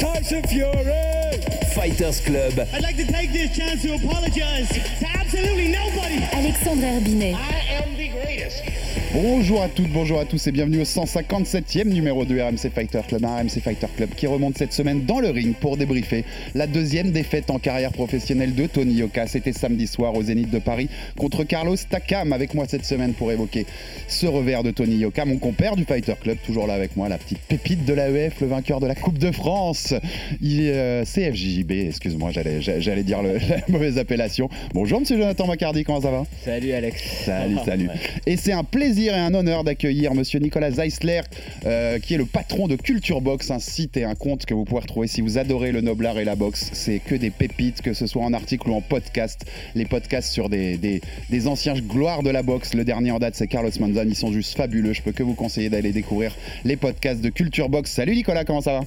Tyson Fury. Fighters Club. I'd like to take this chance to apologize to absolutely nobody. Alexandre Herbinet. I am the greatest. Bonjour à toutes, bonjour à tous et bienvenue au 157e numéro de RMC Fighter Club, un RMC Fighter Club qui remonte cette semaine dans le ring pour débriefer la deuxième défaite en carrière professionnelle de Tony Yoka. C'était samedi soir au Zénith de Paris contre Carlos Takam avec moi cette semaine pour évoquer ce revers de Tony Yoka, mon compère du Fighter Club, toujours là avec moi, la petite pépite de l'AEF, le vainqueur de la Coupe de France. Il est euh, CFJB, excuse-moi, j'allais, j'allais dire le- la mauvaise appellation. Bonjour monsieur Jonathan Macardy, comment ça va? Salut Alex. Salut, salut. Et c'est un plaisir et un honneur d'accueillir Monsieur Nicolas Zeisler, euh, qui est le patron de Culture Box, un site et un compte que vous pouvez retrouver si vous adorez le noble art et la boxe. C'est que des pépites, que ce soit en article ou en podcast. Les podcasts sur des, des, des anciens gloires de la boxe. Le dernier en date, c'est Carlos Manzan. Ils sont juste fabuleux. Je peux que vous conseiller d'aller découvrir les podcasts de Culture Box. Salut Nicolas, comment ça va?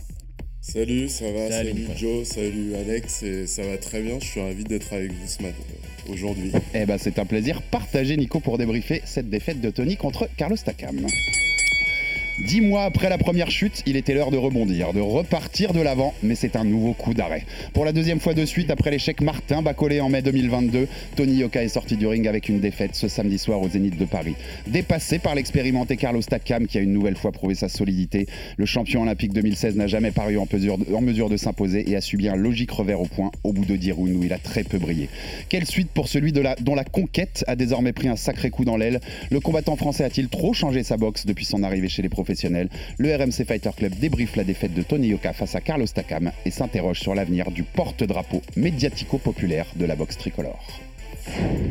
Salut, ça va, Salut, salut. Joe, salut Alex, et ça va très bien, je suis ravi d'être avec vous ce matin, aujourd'hui. Eh ben, c'est un plaisir partagé, Nico, pour débriefer cette défaite de Tony contre Carlos Takam. Dix mois après la première chute, il était l'heure de rebondir, de repartir de l'avant, mais c'est un nouveau coup d'arrêt. Pour la deuxième fois de suite, après l'échec Martin Bacolé en mai 2022, Tony Yoka est sorti du ring avec une défaite ce samedi soir au Zénith de Paris. Dépassé par l'expérimenté Carlos Takam, qui a une nouvelle fois prouvé sa solidité, le champion olympique 2016 n'a jamais paru en mesure de, s'imposer et a subi un logique revers au point au bout de 10 rounds où il a très peu brillé. Quelle suite pour celui dont la conquête a désormais pris un sacré coup dans l'aile? Le combattant français a-t-il trop changé sa boxe depuis son arrivée chez les professionnels? Le RMC Fighter Club débriefe la défaite de Tony Yoka face à Carlos Takam et s'interroge sur l'avenir du porte-drapeau médiatico-populaire de la boxe tricolore.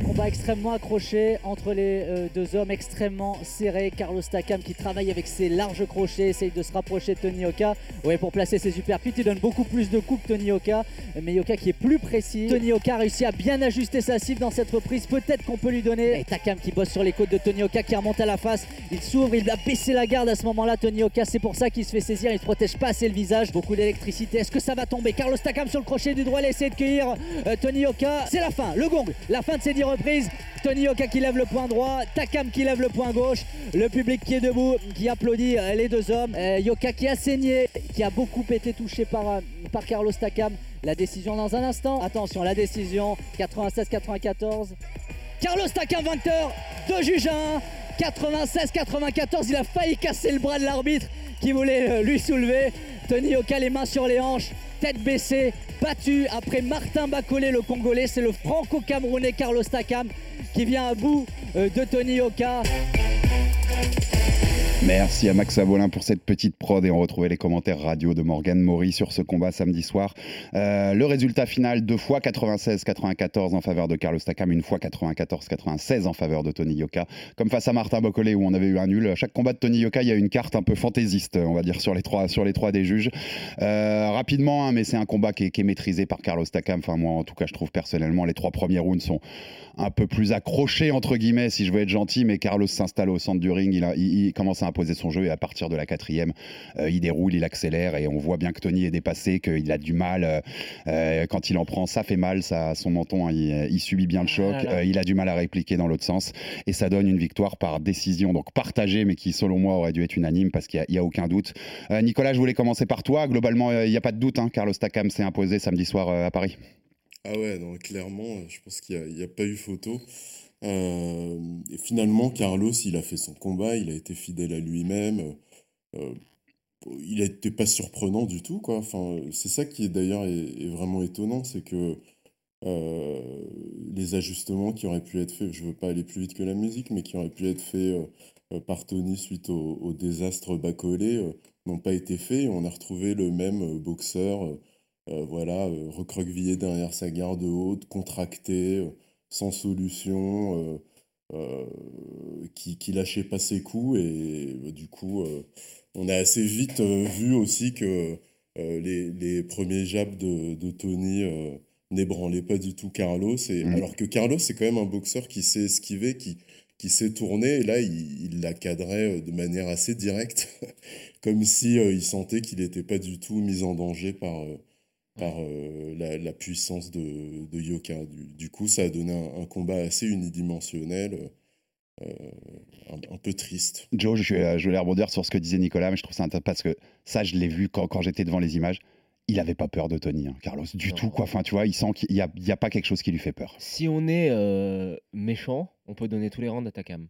Combat extrêmement accroché entre les euh, deux hommes, extrêmement serré. Carlos Takam qui travaille avec ses larges crochets, essaye de se rapprocher de Tony Yoka. Ouais, pour placer ses uppercuts, il donne beaucoup plus de coups que Tony Yoka. Mais Yoka qui est plus précis. Tony Yoka a réussi à bien ajuster sa cible dans cette reprise. Peut-être qu'on peut lui donner. Et Takam qui bosse sur les côtes de Tony Yoka qui remonte à la face. Il s'ouvre, il a baissé la garde à ce moment-là. Tony Yoka, c'est pour ça qu'il se fait saisir. Il ne protège pas assez le visage. Beaucoup d'électricité. Est-ce que ça va tomber? Carlos Takam sur le crochet du droit, il essaie de cueillir euh, Tony Yoka. C'est la fin, le gong, la fin de ces 10 reprises. Tony Yoka qui lève le point droit, Takam qui lève le point gauche, le public qui est debout, qui applaudit euh, les deux hommes. Euh, Yoka qui a saigné, qui a beaucoup été touché par, euh, par Carlos Takam. La décision dans un instant. Attention, la décision 96-94. Carlos Takam vainqueur de juge 1 96-94 il a failli casser le bras de l'arbitre qui voulait lui soulever Tony Yoka les mains sur les hanches tête baissée battu après Martin Bacolé le Congolais. C'est le franco-camerounais Carlos Takam qui vient à bout euh, de Tony Yoka Merci à Max Abolin pour cette petite prod et on retrouvait les commentaires radio de Morgan Maury sur ce combat samedi soir. Euh, le résultat final, deux fois 96-94 en faveur de Carlos Takam, une fois 94-96 en faveur de Tony Yoka. Comme face à Martin Bocolé où on avait eu un nul. À chaque combat de Tony Yoka, il y a une carte un peu fantaisiste, on va dire, sur les trois, sur les trois des juges. Euh, rapidement, hein, mais c'est un combat qui est, qui est maîtrisé par Carlos Takam. Enfin, moi, en tout cas, je trouve personnellement, les trois premiers rounds sont un peu plus accrochés, entre guillemets, si je veux être gentil, mais Carlos s'installe au centre du ring, il, a- il- il commence à imposer son jeu et à partir de la quatrième, euh, il déroule, il accélère et on voit bien que Tony est dépassé, qu'il a du mal. euh, euh, quand il en prend, ça fait mal, ça, son menton, hein, il, il subit bien le choc, Ah là là. euh, il a du mal à répliquer dans l'autre sens et ça donne une victoire par décision, donc partagée, mais qui selon moi aurait dû être unanime parce qu'il n'y a, aucun doute. Nicolas, je voulais commencer par toi. Globalement, il n'y a pas de doute, hein, Carlos Takam s'est imposé samedi soir à Paris. Ah ouais, non, clairement, je pense qu'il n'y a, pas eu photo. Euh, et finalement, Carlos, il a fait son combat, il a été fidèle à lui-même. euh, il n'était pas surprenant du tout, quoi. Enfin, c'est ça qui est d'ailleurs est, vraiment étonnant, c'est que euh, les ajustements qui auraient pu être faits, je veux pas aller plus vite que la musique, mais qui auraient pu être faits euh, par Tony suite au, au désastre Bacolé, n'ont pas été faits. On a retrouvé le même boxeur, voilà, euh, recroquevillé derrière sa garde haute, contracté, euh, sans solution, euh, euh, qui, qui lâchait pas ses coups. Et euh, du coup, euh, on a assez vite euh, vu aussi que euh, les, les premiers jabs de, de Tony euh, n'ébranlaient pas du tout Carlos. Et, Mhm. Alors que Carlos, c'est quand même un boxeur qui sait esquiver, qui, qui sait tourner. Et là, il, il la cadrait euh, de manière assez directe, comme si euh, il sentait qu'il n'était pas du tout mis en danger par, euh, par euh, la, la puissance de, de Yoka. Du, du coup, ça a donné un, un combat assez unidimensionnel, euh, un, un peu triste. Joe, je, euh, je voulais rebondir sur ce que disait Nicolas, mais je trouve ça intéressant parce que ça, je l'ai vu quand, quand j'étais devant les images. Il avait pas peur de Tony, hein, Carlos, du Non. tout. Quoi. Enfin, tu vois, il sent qu'il n'y a, il y a pas quelque chose qui lui fait peur. Si on est euh, méchant, on peut donner tous les ta cam.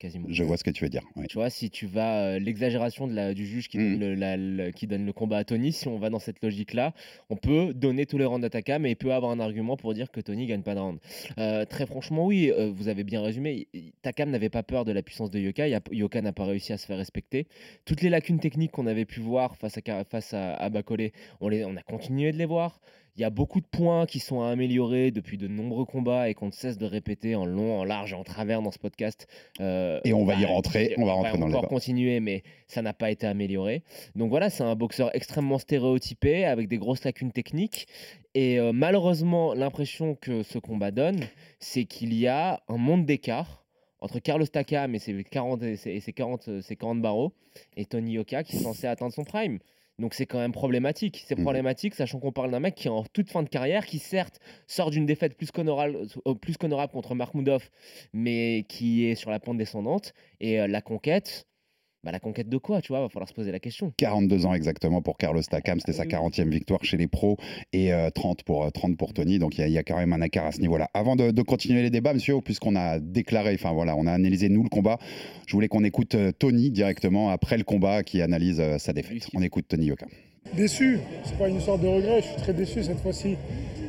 Quasiment. Je vois ce que tu veux dire. ouais. Tu vois, si tu vas. euh, L'exagération de la- du juge qui, Mm. donne le, la- le- qui donne le combat à Tony, si on va dans cette logique-là, on peut donner tous les rounds à Takam et il peut avoir un argument pour dire que Tony gagne pas de round. Euh, très franchement, oui, euh, vous avez bien résumé. Takam n'avait pas peur de la puissance de Yoka. Yoka n'a pas réussi à se faire respecter. Toutes les lacunes techniques qu'on avait pu voir face à, face à, à Bakole, on, les, on a continué de les voir. Il y a beaucoup de points qui sont à améliorer depuis de nombreux combats et qu'on ne cesse de répéter en long, en large et en travers dans ce podcast. Euh, Et on va y bah, rentrer, on va rentrer dans le débat. continuer, mais ça n'a pas été amélioré. Donc voilà, c'est un boxeur extrêmement stéréotypé, avec des grosses lacunes techniques. Et euh, malheureusement, l'impression que ce combat donne, c'est qu'il y a un monde d'écart entre Carlos Takam et ses 40, et ses, et ses 40, euh, ses 40 barreaux et Tony Yoka qui est censé atteindre son prime. Donc c'est quand même problématique. C'est Mhm. problématique, sachant qu'on parle d'un mec qui est en toute fin de carrière, qui certes sort d'une défaite plus qu'honorable, euh, plus qu'honorable contre Markmoudov, mais qui est sur la pente descendante. Et euh, la conquête, bah, la conquête de quoi, tu vois? Va falloir se poser la question. 42 ans exactement pour Carlos Takam, c'était sa 40e victoire chez les pros et euh, 30, pour, euh, 30 pour Tony, donc il y, a- il y a quand même un écart à ce niveau-là. Avant de, de continuer les débats, monsieur, puisqu'on a déclaré, enfin voilà, on a analysé nous le combat, je voulais qu'on écoute euh, Tony directement après le combat qui analyse euh, sa défaite. On écoute Tony Yoka. Déçu, c'est pas une histoire de regret, je suis très déçu cette fois-ci.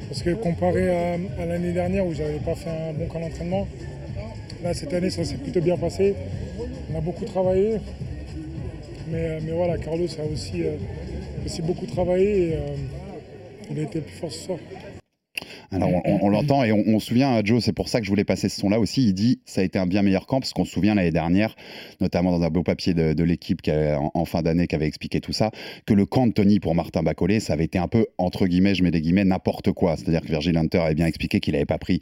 Parce que comparé à, à l'année dernière où j'avais pas fait un bon camp d'entraînement, là cette année ça s'est plutôt bien passé. On a beaucoup travaillé. Mais, euh, mais voilà, Carlos a aussi, euh, aussi beaucoup travaillé et euh, il a été le plus fort ce soir. Alors on, on- on l'entend et on, on se souvient, Joe, c'est pour ça que je voulais passer ce son-là aussi. Il dit ça a été un bien meilleur camp parce qu'on se souvient l'année dernière, notamment dans un beau papier de, de l'équipe en, en fin d'année qui avait expliqué tout ça, que le camp de Tony pour Martin Bacolé, ça avait été un peu entre guillemets, je mets des guillemets, n'importe quoi. C'est-à-dire que Virgil Hunter avait bien expliqué qu'il n'avait pas pris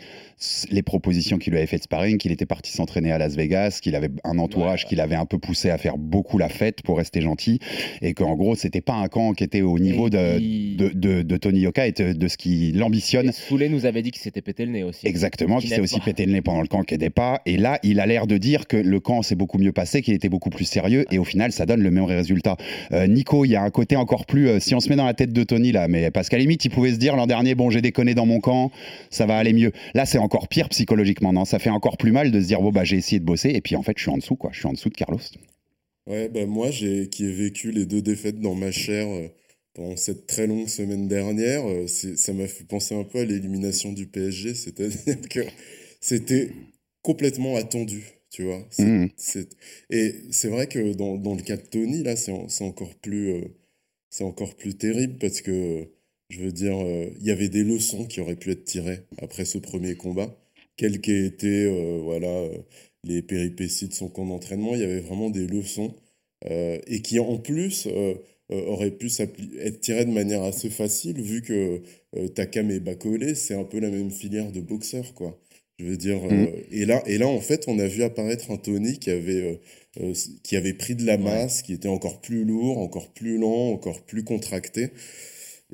les propositions qu'il lui avait fait de sparring, qu'il était parti s'entraîner à Las Vegas, qu'il avait un entourage qui l'avait un peu poussé à faire beaucoup la fête pour rester gentil, et qu'en gros c'était pas un camp qui était au niveau de, il- de, de- de Tony Yoka et de, de ce qu'il ambitionne. Et Soulet nous avait dit qu'il s'était pété le nez aussi. Exactement, qui Qui s'est aussi pas. pété le nez pendant le camp qui n'aidait pas. Et là, il a l'air de dire que le camp s'est beaucoup mieux passé, qu'il était beaucoup plus sérieux. Et au final, ça donne le même résultat. Euh, Nico, il y a un côté encore plus. euh, si on se met dans la tête de Tony, là, mais parce qu'à la limite, il pouvait se dire l'an dernier, bon, j'ai déconné dans mon camp, ça va aller mieux. Là, c'est encore pire psychologiquement, non? Ça fait encore plus mal de se dire, bon, bah, j'ai essayé de bosser. Et puis, en fait, je suis en dessous, quoi. Je suis en dessous de Carlos. Ouais, bah moi, j'ai, qui ai vécu les deux défaites dans ma chair euh, pendant cette très longue semaine dernière, euh, ça m'a fait penser un peu à l'élimination du PSG, c'est-à-dire que c'était complètement attendu, tu vois. C'est- et c'est vrai que dans, dans le cas de Tony, là, c'est, en- c'est encore plus, euh, c'est encore plus terrible parce que, je veux dire, euh, il y avait des leçons qui auraient pu être tirées après ce premier combat, quelles qu'aient été, euh, voilà, les péripéties de son camp d'entraînement, il y avait vraiment des leçons et qui en plus euh, auraient pu être tirées de manière assez facile vu que euh, Takam et Bacolé, c'est un peu la même filière de boxeurs, quoi. Je veux dire, euh, et, là, et là, en fait, on a vu apparaître un Tony qui avait, qui avait pris de la masse, qui était encore plus lourd, encore plus lent, encore plus contracté.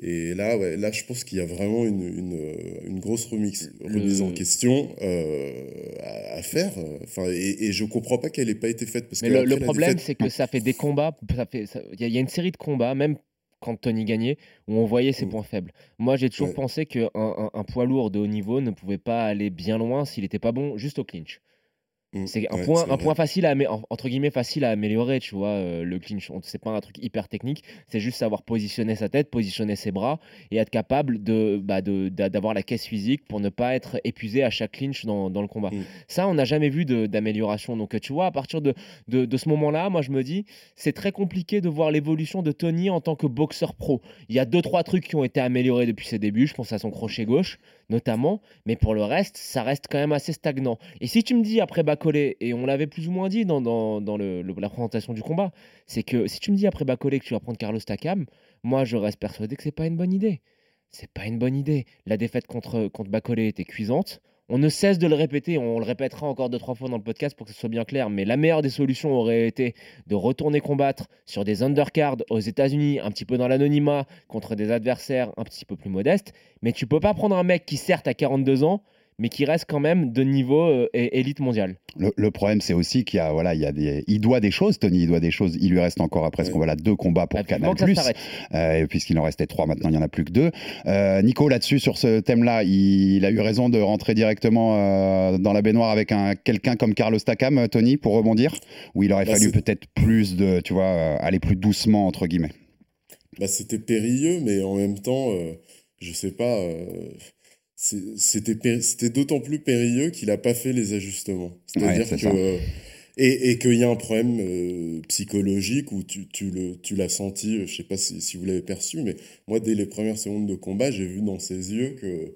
Et là, ouais, là, je pense qu'il y a vraiment une, une, une grosse remix, remise en question euh, à, à faire. Enfin, et, et je comprends pas qu'elle ait pas été faite. Parce Mais que le, problème, défaite- c'est que ça fait des combats. ça fait- Il y, a- il y a une série de combats, même quand Tony gagnait, où on voyait ses Mm. points faibles. Moi, j'ai toujours Ouais. pensé qu'un un, un poids lourd de haut niveau ne pouvait pas aller bien loin s'il n'était pas bon juste au clinch. Mm, C'est un ouais, point, un point facile à entre guillemets facile à améliorer, tu vois, euh, le clinch. C'est pas un truc hyper technique, c'est juste savoir positionner sa tête, positionner ses bras et être capable de bah, d'avoir la caisse physique pour ne pas être épuisé à chaque clinch dans, dans le combat. Mm. Ça, on n'a jamais vu d'amélioration. Donc, tu vois, à partir de, de, de ce moment-là, moi, je me dis, c'est très compliqué de voir l'évolution de Tony en tant que boxeur pro. Il y a deux, trois trucs qui ont été améliorés depuis ses débuts. Je pense à son crochet gauche, notamment. Mais pour le reste, ça reste quand même assez stagnant. Et si tu me dis, après Bakole, Et on l'avait plus ou moins dit dans, la présentation du combat, c'est que si tu me dis après Bacolé que tu vas prendre Carlos Takam, moi je reste persuadé que c'est pas une bonne idée. C'est pas une bonne idée. La défaite contre, contre Bacolé était cuisante. On ne cesse de le répéter, on le répétera encore deux, trois fois dans le podcast pour que ce soit bien clair, mais la meilleure des solutions aurait été de retourner combattre sur des undercards aux États-Unis, un petit peu dans l'anonymat, contre des adversaires un petit peu plus modestes. Mais tu peux pas prendre un mec qui, certes, a 42 ans, mais qui reste quand même de niveau euh, élite mondiale. Le, le problème, c'est aussi qu'il y a, voilà, il y a des, il doit des choses, Tony, il doit des choses. Il lui reste encore après ce Ouais. combat-là deux combats pour Bah, vivement Canal+. s'arrête. Euh, puisqu'il en restait trois, maintenant il n'y en a plus que deux. Euh, Nico, là-dessus, sur ce thème-là, il, il a eu raison de rentrer directement euh, dans la baignoire avec un, quelqu'un comme Carlos Takam, Tony, pour rebondir? Ou il aurait Bah, fallu peut-être plus de, tu vois, euh, aller plus doucement, entre guillemets? Bah, c'était périlleux, mais en même temps, euh, je sais pas, euh, c'était c'était d'autant plus périlleux qu'il n'a pas fait les ajustements. C'est-à-dire c'est que. euh, et et qu'il y a un problème euh, psychologique où tu, tu le- tu l'as senti, euh, je sais pas si, si vous l'avez perçu, mais moi, dès les premières secondes de combat, j'ai vu dans ses yeux que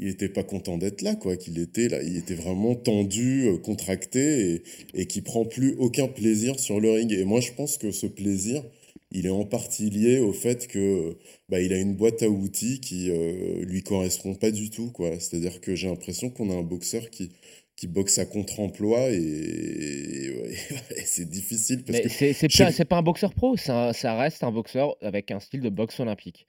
il était pas content d'être là, quoi, qu'il était là, il était vraiment tendu, contracté et, et qui prend plus aucun plaisir sur le ring. Et moi, je pense que ce plaisir, il est en partie lié au fait que bah, il a une boîte à outils qui euh, lui correspond pas du tout, quoi. C'est-à-dire que j'ai l'impression qu'on a un boxeur qui qui boxe à contre-emploi et, et- ouais, et c'est difficile parce Mais que c'est c'est pas, c'est pas un boxeur pro, c'est ça reste un boxeur avec un style de boxe olympique.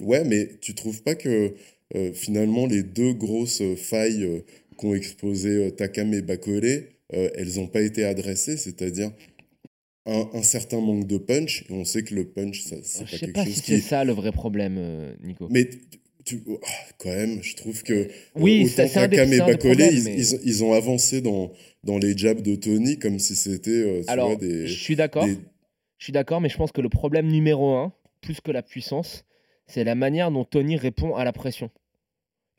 Ouais, mais tu trouves pas que euh, finalement les deux grosses failles euh, qu'ont exposé euh, Takam et Bakolé, euh, elles n'ont pas été adressées, c'est-à-dire un, un certain manque de punch. Et on sait que le punch, ça, c'est Je pas sais quelque pas chose si qui. c'est ça le vrai problème, euh, Nico. Mais tu, oh, quand même, je trouve que Oui, euh, ça, autant c'est un des- Takam et problèmes, ils, mais- ils- ils ont avancé dans, dans les jabs de Tony comme si c'était euh, Alors, vois, des, je suis d'accord. des- Je suis d'accord, mais je pense que le problème numéro un, plus que la puissance, c'est la manière dont Tony répond à la pression.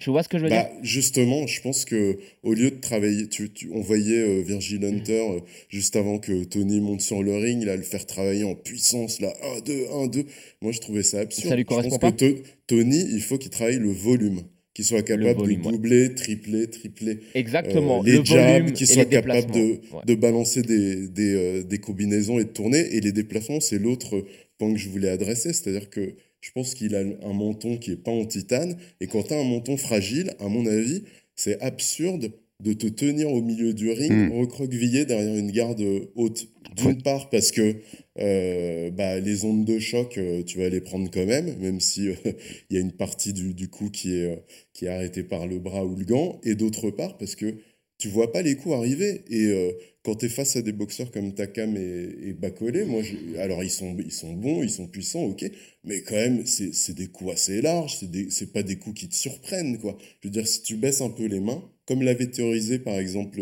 Tu vois ce que je veux Bah, dire? justement, je pense que au lieu de travailler, tu, tu- on voyait euh, Virgil Hunter euh, juste avant que Tony monte sur le ring, là, le faire travailler en puissance, là, 1, 2, 1, 2. Moi, je trouvais ça absurde. Ça lui Je pense correspond que To- Tony, il faut qu'il travaille le volume, qu'il soit capable volume, de ouais. doubler, tripler, tripler. Exactement. Euh, les le jabs, qu'il soit capable de. Ouais. de balancer des, des, euh, des combinaisons et de tourner. Et les déplacements, c'est l'autre point que je voulais adresser. C'est-à-dire que je pense qu'il a un menton qui est pas en titane. Et quand tu as un menton fragile, à mon avis, c'est absurde de te tenir au milieu du ring, Mm. recroquevillé derrière une garde haute. D'une part, parce que euh, bah, les ondes de choc, euh, tu vas les prendre quand même, même si euh, il y a une partie du, du coup qui est, qui est arrêtée par le bras ou le gant. Et d'autre part, parce que tu vois pas les coups arriver. Et euh, quand tu es face à des boxeurs comme Takam et, et Bakolé, moi, je- alors ils sont, ils sont bons, ils sont puissants, ok, mais quand même, c'est des coups assez larges, c'est pas des coups qui te surprennent, quoi. Je veux dire, si tu baisses un peu les mains, comme l'avait théorisé par exemple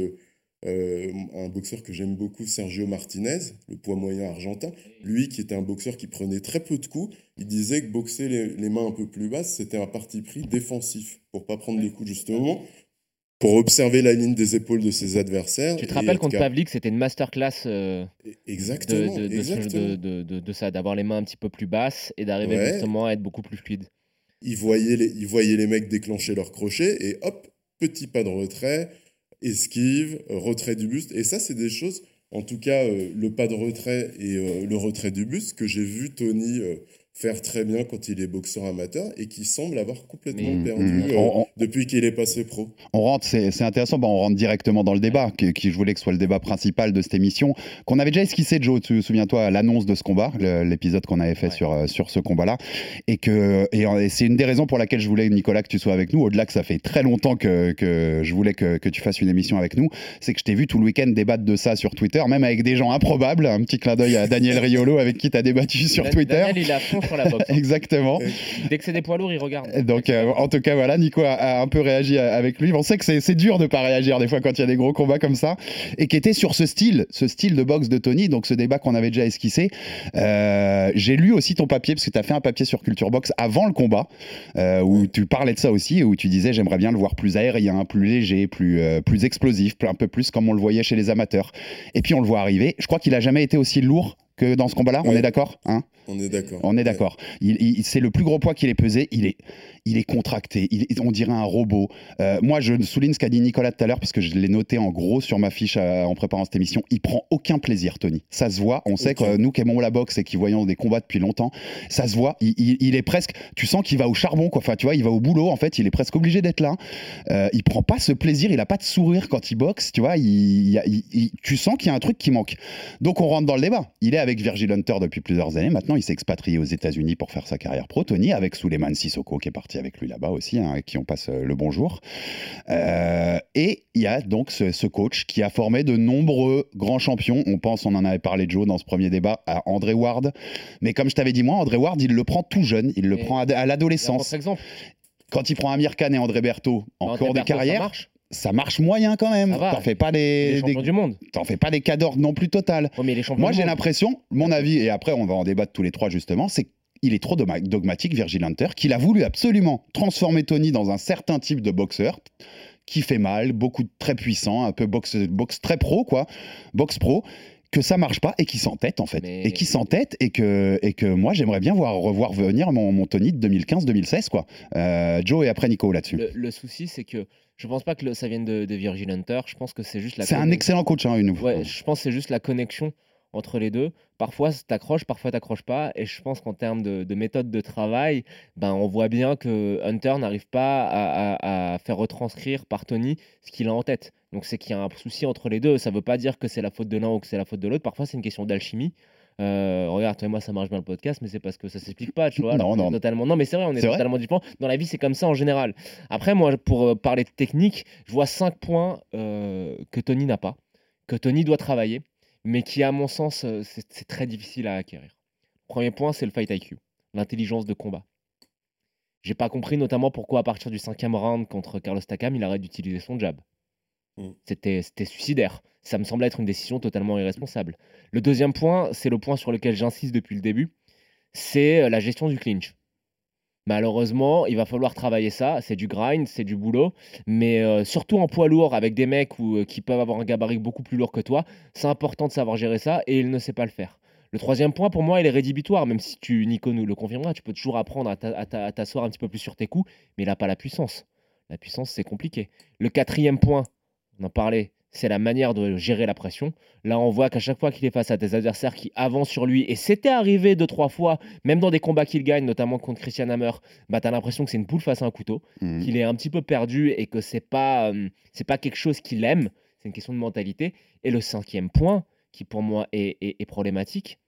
euh, un boxeur que j'aime beaucoup, Sergio Martinez, le poids moyen argentin, lui qui était un boxeur qui prenait très peu de coups, il disait que boxer les, les mains un peu plus basses, c'était un parti pris défensif, pour pas prendre les coups justement, pour observer la ligne des épaules de ses adversaires. Tu te rappelles contre Pavlik, c'était une masterclass euh, de, Exactement, de, de, ce- exactement. de- de- de- de ça, d'avoir les mains un petit peu plus basses et d'arriver Ouais. justement à être beaucoup plus fluide. il voyait les, il voyait les mecs déclencher leur crochet et hop, petit pas de retrait, esquive, retrait du buste. Et ça, c'est des choses, en tout cas, euh, le pas de retrait et euh, le retrait du buste que j'ai vu Tony euh, faire très bien quand il est boxeur amateur et qui semble avoir complètement Mais- perdu Mm, euh, on- on- depuis qu'il est passé pro. On rentre, c'est c'est intéressant, bah, on rentre directement dans le débat, qui, qui je voulais que ce soit le débat principal de cette émission, qu'on avait déjà esquissé, Joe, tu souviens-toi, l'annonce de ce combat, l'épisode qu'on avait fait Ouais. sur, euh, sur ce combat-là, et que et, euh, et c'est une des raisons pour laquelle je voulais, Nicolas, que tu sois avec nous, au-delà que ça fait très longtemps que, que je voulais que, que tu fasses une émission avec nous, c'est que je t'ai vu tout le week-end débattre de ça sur Twitter, même avec des gens improbables, un petit clin d'œil à Daniel Riolo, avec qui tu as débattu sur Dan- Twitter. Daniel, il est sur la boxe. Exactement. Dès que c'est des poids lourds, il regarde. Donc, euh, en tout cas, voilà, Nico a, a un peu réagi a- avec lui. On sait que c'est dur de pas réagir des fois quand il y a des gros combats comme ça, et qui était sur ce style, ce style de boxe de Tony, donc ce débat qu'on avait déjà esquissé. Euh, J'ai lu aussi ton papier, parce que tu as fait un papier sur Culture Box avant le combat, euh, où tu parlais de ça aussi, où tu disais j'aimerais bien le voir plus aérien, plus léger, plus, euh, plus explosif, un peu plus comme on le voyait chez les amateurs. Et puis on le voit arriver. Je crois qu'il a jamais été aussi lourd que dans ce combat-là. On est d'accord hein On est d'accord. On est d'accord. Il, il- c'est le plus gros poids qu'il ait pesé. Il est, il est contracté. Il est- on dirait un robot. Euh, moi, je souligne ce qu'a dit Nicolas tout à l'heure parce que je l'ai noté en gros sur ma fiche euh, en préparant cette émission. Il prend aucun plaisir, Tony. Ça se voit. On sait que nous qui aimons la boxe et qui voyons des combats depuis longtemps, ça se voit. Il, est presque. Tu sens qu'il va au charbon, quoi. Enfin, tu vois, il va au boulot. En fait, il est presque obligé d'être là. Euh, il prend pas ce plaisir. Il a pas de sourire quand il boxe. Tu vois, tu sens qu'il y a un truc qui manque. Donc on rentre dans le débat. Il est avec Virgil Hunter depuis plusieurs années. Maintenant, il s'est expatrié aux États-Unis pour faire sa carrière pro. Tony avec Suleiman Sissoko qui est parti avec lui là-bas aussi, hein, avec qui on passe euh, le bonjour. Euh, et il y a donc ce, ce coach qui a formé de nombreux grands champions. On pense, on en avait parlé Joe dans ce premier débat, à André Ward. Mais comme je t'avais dit moi, André Ward, il le prend tout jeune. Il le Et- prend à, à l'adolescence. Quand il prend Amir Khan et André Berthaud en André cours de Berthaud, carrière, marche. Ça marche moyen quand même. T'en fais pas des, du monde. t'en fais pas des cas d'ordre non plus total. Mais Moi, j'ai l'impression, mon avis, et après on va en débattre tous les trois justement, c'est qu'il est trop dogma- dogmatique, Virgil Hunter, qu'il a voulu absolument transformer Tony dans un certain type de boxeur qui fait mal, beaucoup de très puissant, un peu boxe, boxe très pro, quoi, boxe pro que ça marche pas et qui s'entête en fait Mais- et qui s'entête et que et que moi j'aimerais bien voir revoir venir mon, mon Tony de 2015-2016 quoi Euh, Joe et après Nico là-dessus Le, le souci, c'est que je pense pas que le- ça vienne de, de Virgil Hunter. Je pense que c'est juste la. c'est un excellent coach hein, une Ouais, je pense que c'est juste la connexion entre les deux. Parfois, t'accroches, parfois t'accroches pas. Et je pense qu'en termes de, de méthode de travail, ben, on voit bien que Hunter n'arrive pas à, à- à faire retranscrire par Tony ce qu'il a en tête. Donc c'est qu'il y a un souci entre les deux. Ça veut pas dire que c'est la faute de l'un ou que c'est la faute de l'autre. Parfois, c'est une question d'alchimie. Euh, regarde, toi et moi, ça marche bien le podcast, mais c'est parce que ça s'explique pas, tu vois. Non, non. Totalement. Non, mais c'est vrai, on est, totalement différents. Dans la vie, c'est comme ça en général. Après, moi, pour euh, parler de technique, je vois cinq points euh, que Tony n'a pas, que Tony doit travailler, mais qui, à mon sens, c'est très difficile à acquérir. Premier point, c'est le fight IQ, l'intelligence de combat. J'ai pas compris notamment pourquoi, à partir du cinquième round contre Carlos Takam, il arrête d'utiliser son jab. Mm. C'était c'était suicidaire. Ça me semblait être une décision totalement irresponsable. Le deuxième point, c'est le point sur lequel j'insiste depuis le début, c'est euh, la gestion du clinch. Malheureusement, il va falloir travailler ça. C'est du grind, c'est du boulot. Mais euh, surtout en poids lourd, avec des mecs euh, qui peuvent avoir un gabarit beaucoup plus lourd que toi, c'est important de savoir gérer ça et il ne sait pas le faire. Le troisième point, pour moi, il est rédhibitoire, même si tu, Nico nous le confirmera. Tu peux toujours apprendre à t'asseoir un petit peu plus sur tes coups, mais il n'a pas la puissance. La puissance, c'est compliqué. Le quatrième point, on en parlait, c'est la manière de gérer la pression. Là, on voit qu'à chaque fois qu'il est face à des adversaires qui avancent sur lui, et c'était arrivé deux, trois fois, même dans des combats qu'il gagne, notamment contre Christian Hammer, bah, tu as l'impression que c'est une poule face à un couteau, Mhm. qu'il est un petit peu perdu et que c'est pas, euh, c'est pas quelque chose qu'il aime, c'est une question de mentalité. Et le cinquième point, qui pour moi est, est- est problématique,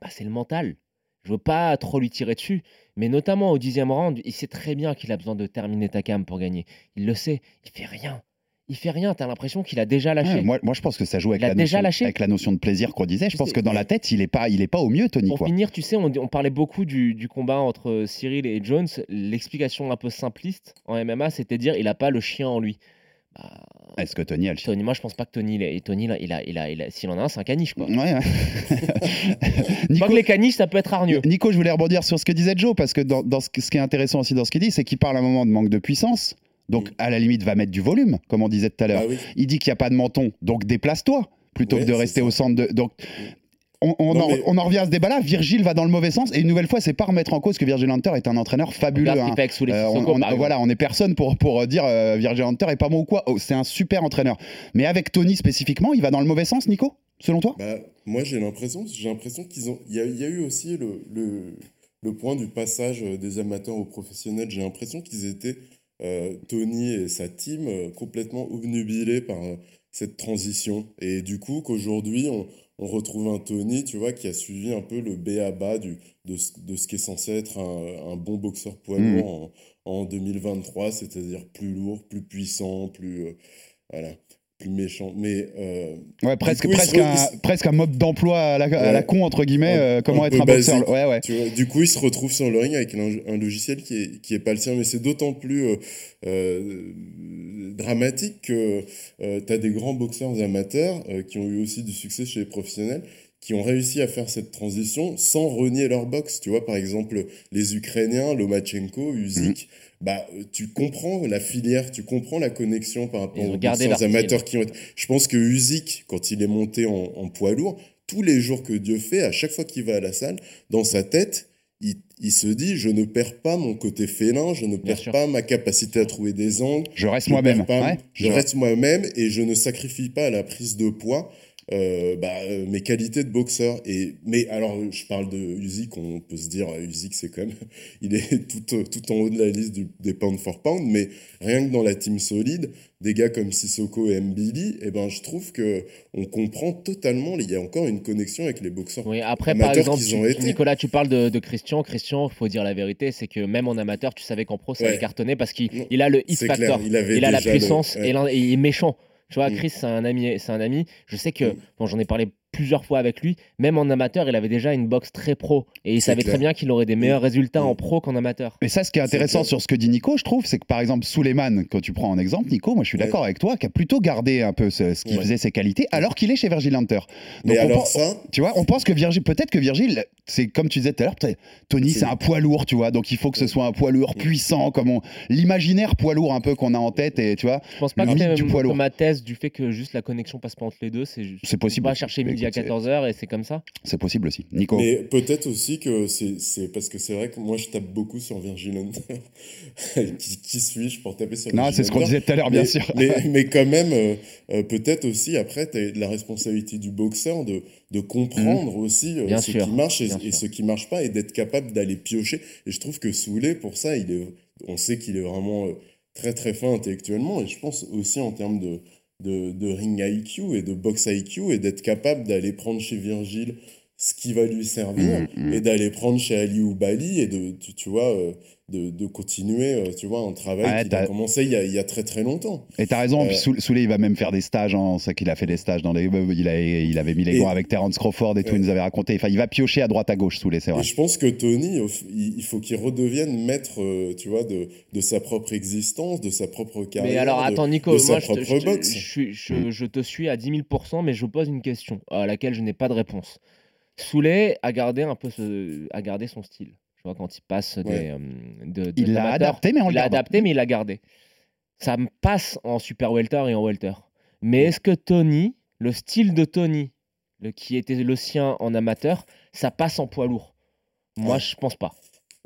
bah, c'est le mental. Je veux pas trop lui tirer dessus, mais notamment au dixième round, il sait très bien qu'il a besoin de terminer Takam pour gagner. Il le sait, il fait rien. Il fait rien, t'as l'impression qu'il a déjà lâché. Ouais, moi, moi, je pense que ça joue avec, la notion, avec la notion de plaisir qu'on disait. Je pense que dans la tête, il est pas, il est pas au mieux, Tony. Pour Quoi. finir, tu sais, on, on parlait beaucoup du, du combat entre Cyril et Jones. L'explication un peu simpliste en MMA, c'était dire il a pas le chien en lui. Bah, Est-ce que Tony a le chien? Tony, moi je pense pas que Tony, il a- Tony, il a, il a, il a- s'il en a un, c'est un caniche quoi. Ouais, ouais. Pas Nico, que les caniches, ça peut être hargneux. Nico, je voulais rebondir sur ce que disait Joe, parce que dans, dans ce, ce qui est intéressant aussi dans ce qu'il dit, c'est qu'il parle à un moment de manque de puissance. Donc, Mm. à la limite, va mettre du volume, comme on disait tout à l'heure. Ah oui. Il dit qu'il n'y a pas de menton, donc déplace-toi, plutôt Ouais, que de rester ça. au centre de. Donc, on, on Non, en, mais- on en revient à ce débat-là. Virgile va dans le mauvais sens, et une nouvelle fois, c'est pas remettre en cause que Virgil Hunter est un entraîneur fabuleux. Hein. Euh, on, on- voilà, on est personne pour, pour dire euh, Virgil Hunter est pas bon ou quoi. Oh, c'est un super entraîneur. Mais avec Tony spécifiquement, il va dans le mauvais sens, Nico, selon toi? Bah, moi, j'ai l'impression, j'ai l'impression qu'ils ont. Il y a, il y a eu aussi le, le, le point du passage euh, des amateurs aux professionnels. J'ai l'impression qu'ils étaient, euh, Tony et sa team, euh, complètement obnubilés par euh, cette transition. Et du coup, qu'aujourd'hui, on, on retrouve un Tony, tu vois, qui a suivi un peu le B à bas du, de, ce, de ce qui est censé être un, un bon boxeur poids Mhm. lourd en, en 2023, c'est-à-dire plus lourd, plus puissant, plus. euh, voilà. Plus méchant. Mais. euh, Ouais, presque, coup, presque, re- un, presque un mode d'emploi à la, à la Ouais. con, entre guillemets, Un- euh, comment un être un boxeur. basique. Ouais, ouais. Tu vois, du coup, il se retrouve sur le ring avec un, logiciel qui est, qui est pas le sien, mais c'est d'autant plus euh, dramatique que tu as des grands boxeurs amateurs qui ont eu aussi du succès chez les professionnels qui ont réussi à faire cette transition sans renier leur boxe. Tu vois, par exemple, les Ukrainiens, Lomachenko, Usyk, bah, euh, tu comprends la filière, tu comprends la connexion par rapport aux amateurs qui ont été... Je pense que Usyk, quand il est monté en, en poids lourd, tous les jours que Dieu fait, à chaque fois qu'il va à la salle, dans sa tête, il, il se dit je ne perds pas mon côté félin, je ne perds sûr. pas ma capacité à trouver des angles, Je reste je moi-même. Ouais. je reste moi-même et je ne sacrifie pas à la prise de poids euh, bah, euh, mes qualités de boxeur. Et, mais alors, je parle de Usyk, on peut se dire, euh, Usyk, c'est quand même, il est tout, tout en haut de la liste du- des pound for pound, mais rien que dans la team solide, des gars comme Sissoko et Mbili, eh ben, je trouve que on comprend totalement, il y a encore une connexion avec les boxeurs. Oui, après, par exemple, tu-. Nicolas, tu parles de, de Christian. Christian, il faut dire la vérité, c'est que même en amateur, tu savais qu'en pro, ça Ouais. allait cartonner parce qu'il il a le hit factor. clair, il a la le- puissance ouais. et, l'un- et il est méchant. Tu vois, Mm. Chris, c'est un ami. C'est un ami. Je sais que, Mm. bon, j'en ai parlé plusieurs fois avec lui. Même en amateur, il avait déjà une boxe très pro et il savait clair. très bien qu'il aurait des meilleurs résultats en pro qu'en amateur. Et ça, ce qui est intéressant sur ce que dit Nico, je trouve, c'est que par exemple, Suleiman, quand tu prends en exemple, Nico, moi je suis Ouais. d'accord avec toi, qui a plutôt gardé un peu ce, ce qui Ouais. faisait ses qualités, alors qu'il est chez Virgil Hunter. Donc, on alors pense- ça, Tu vois, on pense que Virgil, peut-être que Virgil, c'est comme tu disais tout à l'heure, Tony, C'est- un poids lourd, tu vois, donc il faut que ce soit un poids lourd puissant, comme on... l'imaginaire poids lourd un peu qu'on a en tête, et tu vois, Je pense pas que du poids lourd. ma thèse du fait que juste la connexion passe pas entre les deux. C'est possible. Pas chercher midi à Écoute, c'est- 14h et c'est comme ça. c'est possible aussi. Nico, Mais peut-être aussi que c'est parce que c'est vrai que moi je tape beaucoup sur Virgil Hunter. qui, qui suis-je pour taper sur non, c'est ce qu'on disait tout à l'heure, bien mais, sûr. Mais, mais quand même, euh, euh, peut-être aussi après, tu as la responsabilité du boxeur de, de comprendre aussi euh. Bien ce sûr, qui marche et, ce qui marche pas et d'être capable d'aller piocher. Et je trouve que Soulé, pour ça, il est, on sait qu'il est vraiment euh, très très fin intellectuellement et je pense aussi en termes de, de, de ring IQ et de box IQ et d'être capable d'aller prendre chez Virgile ce qui va lui servir Mm, mm. et d'aller prendre chez Ali ou Bali et de, tu, tu vois, euh, de, de continuer, euh, tu vois, un travail Ouais, qu'il a commencé il y a, il y a très très longtemps. Et t'as raison, Euh, puis Soul- Souley, il va même faire des stages, hein, on sait qu'il a fait des stages dans les... Il, a, il avait mis les Et- gants avec Terence Crawford et tout, il nous avait raconté, enfin il va piocher à droite à gauche, Souley, c'est vrai. Et je pense que Tony, il faut qu'il redevienne maître, euh, tu vois, de, de sa propre existence, de sa propre carrière. Mais alors de- attends Nico, de sa moi je te, propre je te- boxe. je Mm. je te suis à 10 000%, mais je vous pose une question à laquelle je n'ai pas de réponse. Soulet a gardé un peu ce, a gardé son style. Vois, quand il passe des, Ouais. euh, de, de- Il l'a adapté, mais il l'a adapté, mais il l'a gardé. Ça me passe en super welter et en welter. Mais est-ce que Tony, le style de Tony, le, qui était le sien en amateur, ça passe en poids lourd? Moi, Ouais. je pense pas.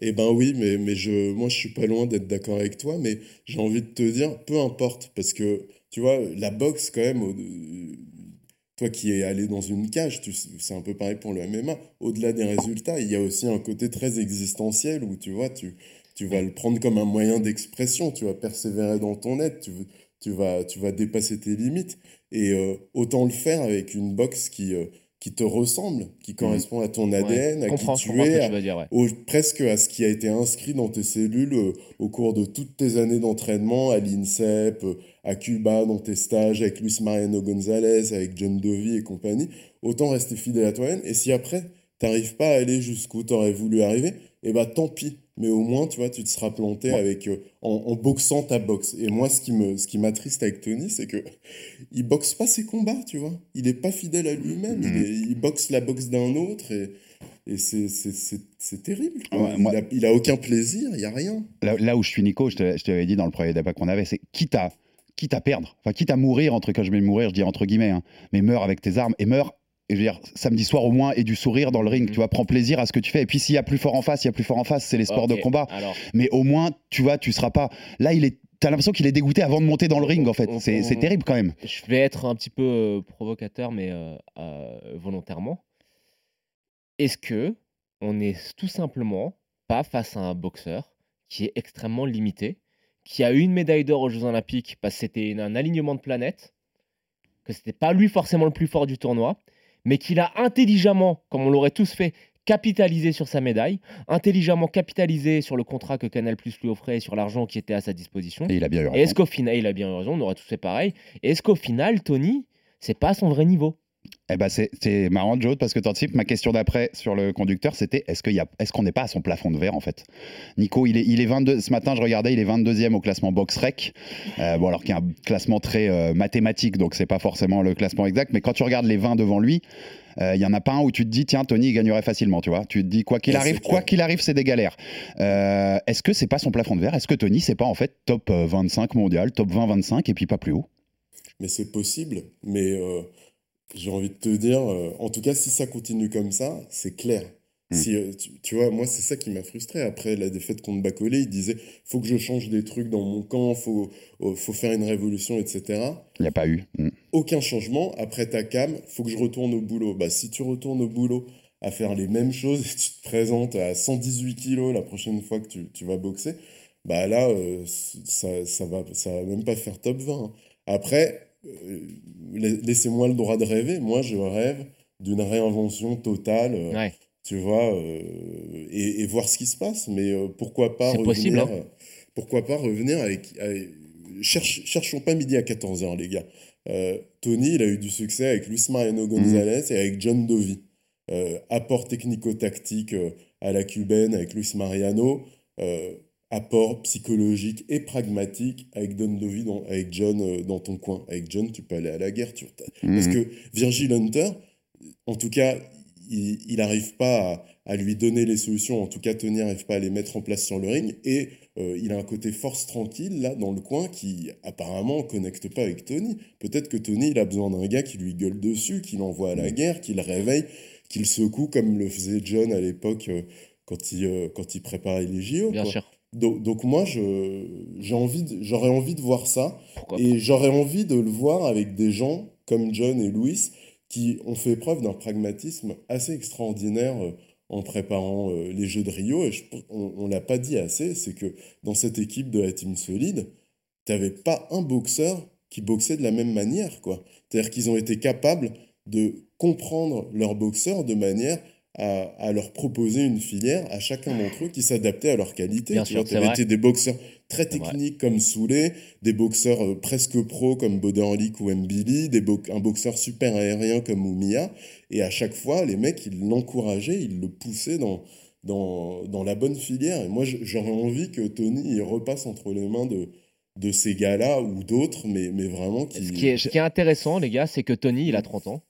Eh ben oui, mais, mais je, moi je suis pas loin d'être d'accord avec toi, mais j'ai envie de te dire, peu importe, parce que tu vois, la boxe quand même, toi qui es allé dans une cage, c'est un peu pareil pour le MMA, au-delà des résultats, il y a aussi un côté très existentiel où tu vois, tu, vas le prendre comme un moyen d'expression, tu vas persévérer dans ton être, tu vas dépasser tes limites, et euh, autant le faire avec une boxe qui, euh, qui te ressemble, qui correspond à ton ADN, Ouais, à qui tu es, tu veux dire. ouais. au- presque à ce qui a été inscrit dans tes cellules euh, au cours de toutes tes années d'entraînement à l'INSEP, euh, à Cuba, dans tes stages avec Luis Mariano Gonzalez, avec John Dovey et compagnie, autant rester fidèle à toi-même. Et si après, t'arrives pas à aller jusqu'où t'aurais voulu arriver, eh ben tant pis. Mais au moins, tu vois, tu te seras planté avec, euh, en, en boxant ta boxe. Et moi, ce qui me, ce qui m'attriste avec Tony, c'est que il boxe pas ses combats, tu vois. Il est pas fidèle à lui-même. Il, il boxe la boxe d'un autre et, et c'est, c'est, c'est, c'est terrible. quoi. Ouais, moi- il, a, il a aucun plaisir, il y a rien. Là, là où je suis Nico, je te, je te l'avais dit dans le premier débat qu'on avait, c'est quitte à, quitte à perdre, enfin quitte à mourir, entre quand je mets mourir, je dis entre guillemets, hein, mais meurs avec tes armes et meurs. Je veux dire, samedi soir au moins, et du sourire dans le ring, Mhm. tu vois, prends plaisir à ce que tu fais. Et puis s'il y a plus fort en face, il y a plus fort en face, c'est les sports de combat. Alors, Mais au moins, tu vois, tu seras pas. Là, il est. T'as l'impression qu'il est dégoûté avant de monter dans le ring, en fait. C'est on- c'est terrible quand même. je vais être un petit peu euh, provocateur, mais euh, euh, volontairement. Est-ce que on est tout simplement pas face à un boxeur qui est extrêmement limité, qui a eu une médaille d'or aux Jeux Olympiques parce que c'était un alignement de planètes, que c'était pas lui forcément le plus fort du tournoi, mais qu'il a intelligemment, comme on l'aurait tous fait, capitalisé sur sa médaille, intelligemment capitalisé sur le contrat que Canal Plus lui offrait et sur l'argent qui était à sa disposition. Et il a bien eu Et raison. est-ce qu'au final, il a bien raison, on aurait tous fait pareil. Et est-ce qu'au final, Tony, c'est pas son vrai niveau? Eh ben c'est marrant, Joe, parce que t'anticipes. Ma question d'après sur le conducteur, c'était est-ce qu'on n'est pas à son plafond de verre en fait? Nico, il est, il est 22. Ce matin, je regardais, il est 22e au classement box rec. Euh, bon, alors qu'il y a un classement très euh, mathématique, donc c'est pas forcément le classement exact. Mais quand tu regardes les 20 devant lui, euh, il y en a pas un où tu te dis tiens Tony il gagnerait facilement, tu vois. Tu te dis quoi qu'il arrive, c'est quoi qu'il arrive, c'est des galères. Euh, est-ce que c'est pas son plafond de verre? Est-ce que Tony c'est pas en fait top euh, 25 mondial, top 20-25 et puis pas plus haut? Mais c'est possible. Mais euh, j'ai envie de te dire, euh, en tout cas, si ça continue comme ça, c'est clair. Mm. Si, euh, tu, tu vois, moi, c'est ça qui m'a frustré. Après la défaite contre Bacolé, il disait faut que je change des trucs dans mon camp, faut, euh, faut faire une révolution, etc. Il n'y a pas eu. Mm. Aucun changement. Après ta cam, faut que je retourne au boulot. Bah, si tu retournes au boulot à faire les mêmes choses et tu te présentes à 118 kilos la prochaine fois que tu, tu vas boxer, bah là, ça, ça va, ça va même pas faire top 20. hein. Après, euh, la- laissez-moi le droit de rêver. Moi, je rêve d'une réinvention totale. euh, Ouais. tu vois, euh, et, et voir ce qui se passe. Mais pourquoi pas revenir, possible, hein. pourquoi pas revenir avec, cherchons pas midi à 14h, les gars. Euh, Tony, il a eu du succès avec Luis Mariano Gonzalez et avec John Dovi. Euh, apport technico-tactique euh, à la cubaine avec Luis Mariano. Apport psychologique et pragmatique avec Don dans- avec John euh, dans ton coin. Avec John, tu peux aller à la guerre. Tu, parce Mhm. que Virgil Hunter, en tout cas, il n'arrive pas à, à lui donner les solutions. En tout cas, Tony n'arrive pas à les mettre en place sur le ring. Et euh, il a un côté force tranquille, là, dans le coin, qui apparemment connecte pas avec Tony. Peut-être que Tony, il a besoin d'un gars qui lui gueule dessus, qui l'envoie à la guerre, qui le réveille, qui le secoue, comme le faisait John à l'époque euh, quand, il, euh, quand il préparait les JO. Bien quoi. sûr. Donc, donc moi, j'ai envie de- j'aurais envie de voir ça. Pourquoi Et j'aurais envie de le voir avec des gens comme John et Louis qui ont fait preuve d'un pragmatisme assez extraordinaire euh, en préparant euh, les Jeux de Rio. Et je- on ne l'a pas dit assez, c'est que dans cette équipe de la Team Solide, tu n'avais pas un boxeur qui boxait de la même manière. quoi. C'est-à-dire qu'ils ont été capables de comprendre leurs boxeurs de manière à, à leur proposer une filière à chacun d'entre eux qui s'adaptait à leur qualité. Bien Tu sûr, vois, été des boxeurs très techniques comme Soulet, des boxeurs euh, presque pro comme Boderlick ou Mbili, des bo- un boxeur super aérien comme Oumia. Et à chaque fois, les mecs, ils l'encourageaient, ils le poussaient dans, dans, dans la bonne filière. Et moi, j'aurais envie que Tony il repasse entre les mains de, de ces gars-là ou d'autres, mais, mais vraiment qui. Ce qui, est, ce qui est intéressant, les gars, c'est que Tony, il a 30 ans.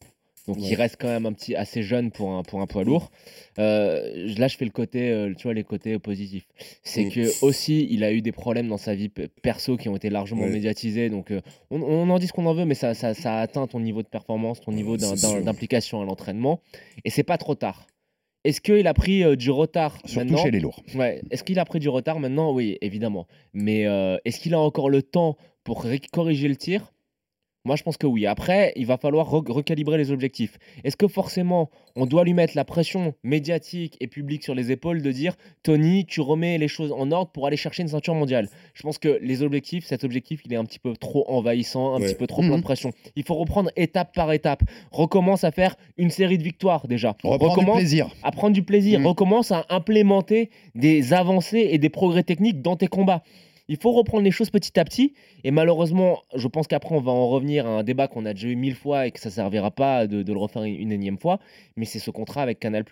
Donc il reste quand même un petit assez jeune pour un, pour un poids lourd. Euh, là, je fais le côté, euh, tu vois, les côtés positifs. C'est Mm. que aussi, il a eu des problèmes dans sa vie pe- perso qui ont été largement Ouais. médiatisés. Donc euh, on, on en dit ce qu'on en veut, mais ça, ça, ça a atteint ton niveau de performance, ton niveau d'implication à l'entraînement. Et c'est pas trop tard. Est-ce qu'il a pris du retard Surtout maintenant chez les lourds. Ouais. Est-ce qu'il a pris du retard maintenant? Oui, évidemment. Mais est-ce qu'il a encore le temps pour corriger le tir? Moi, je pense que oui. Après, il va falloir re- recalibrer les objectifs. Est-ce que forcément, on doit lui mettre la pression médiatique et publique sur les épaules de dire Tony, tu remets les choses en ordre pour aller chercher une ceinture mondiale? Je pense que les objectifs, cet objectif, il est un petit peu trop envahissant, un Ouais. petit peu trop plein Mhm. de pression. Il faut reprendre étape par étape. Recommence à faire une série de victoires déjà. Reprendre du Recommence plaisir. à prendre du plaisir. Mm. Recommence à implémenter des avancées et des progrès techniques dans tes combats. Il faut reprendre les choses petit à petit. Et malheureusement, je pense qu'après, on va en revenir à un débat qu'on a déjà eu mille fois et que ça servira pas de, de le refaire une, une énième fois. Mais c'est ce contrat avec Canal.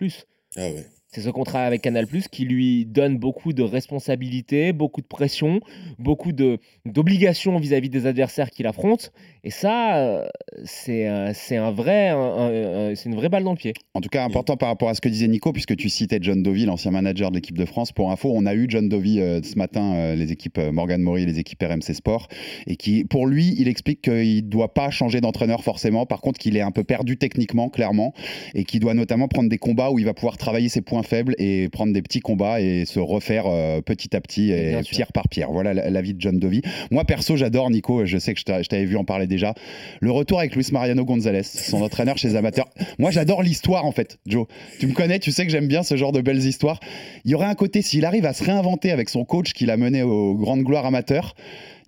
Ah ouais. C'est ce contrat avec Canal qui lui donne beaucoup de responsabilités, beaucoup de pression, beaucoup de- d'obligations vis-à-vis des adversaires qu'il affronte. Et ça, euh, c'est euh, c'est un vrai, un- un- un- c'est une vraie balle dans le pied. En tout cas, important par rapport à ce que disait Nico, puisque tu citais John Dovey, l'ancien manager de l'équipe de France. Pour info, on a eu John Dovey euh, ce matin, euh, les équipes euh, Morgan Mori et les équipes RMC Sport, et qui, pour lui, il explique qu'il ne doit pas changer d'entraîneur forcément. Par contre, qu'il est un peu perdu techniquement, clairement, et qu'il doit notamment prendre des combats où il va pouvoir travailler ses points faibles et prendre des petits combats et se refaire euh, petit à petit et Bien sûr. pierre par pierre. Voilà la- l'avis de John Dovey. Moi, perso, j'adore Nico. Je sais que je t'a- je t'avais vu en parler déjà. Le retour avec Luis Mariano Gonzalez, son entraîneur chez amateurs. Moi, j'adore l'histoire en fait, Joe. Tu me connais, tu sais que j'aime bien ce genre de belles histoires. Il y aurait un côté, s'il arrive à se réinventer avec son coach qu'il a mené aux grandes gloires amateurs,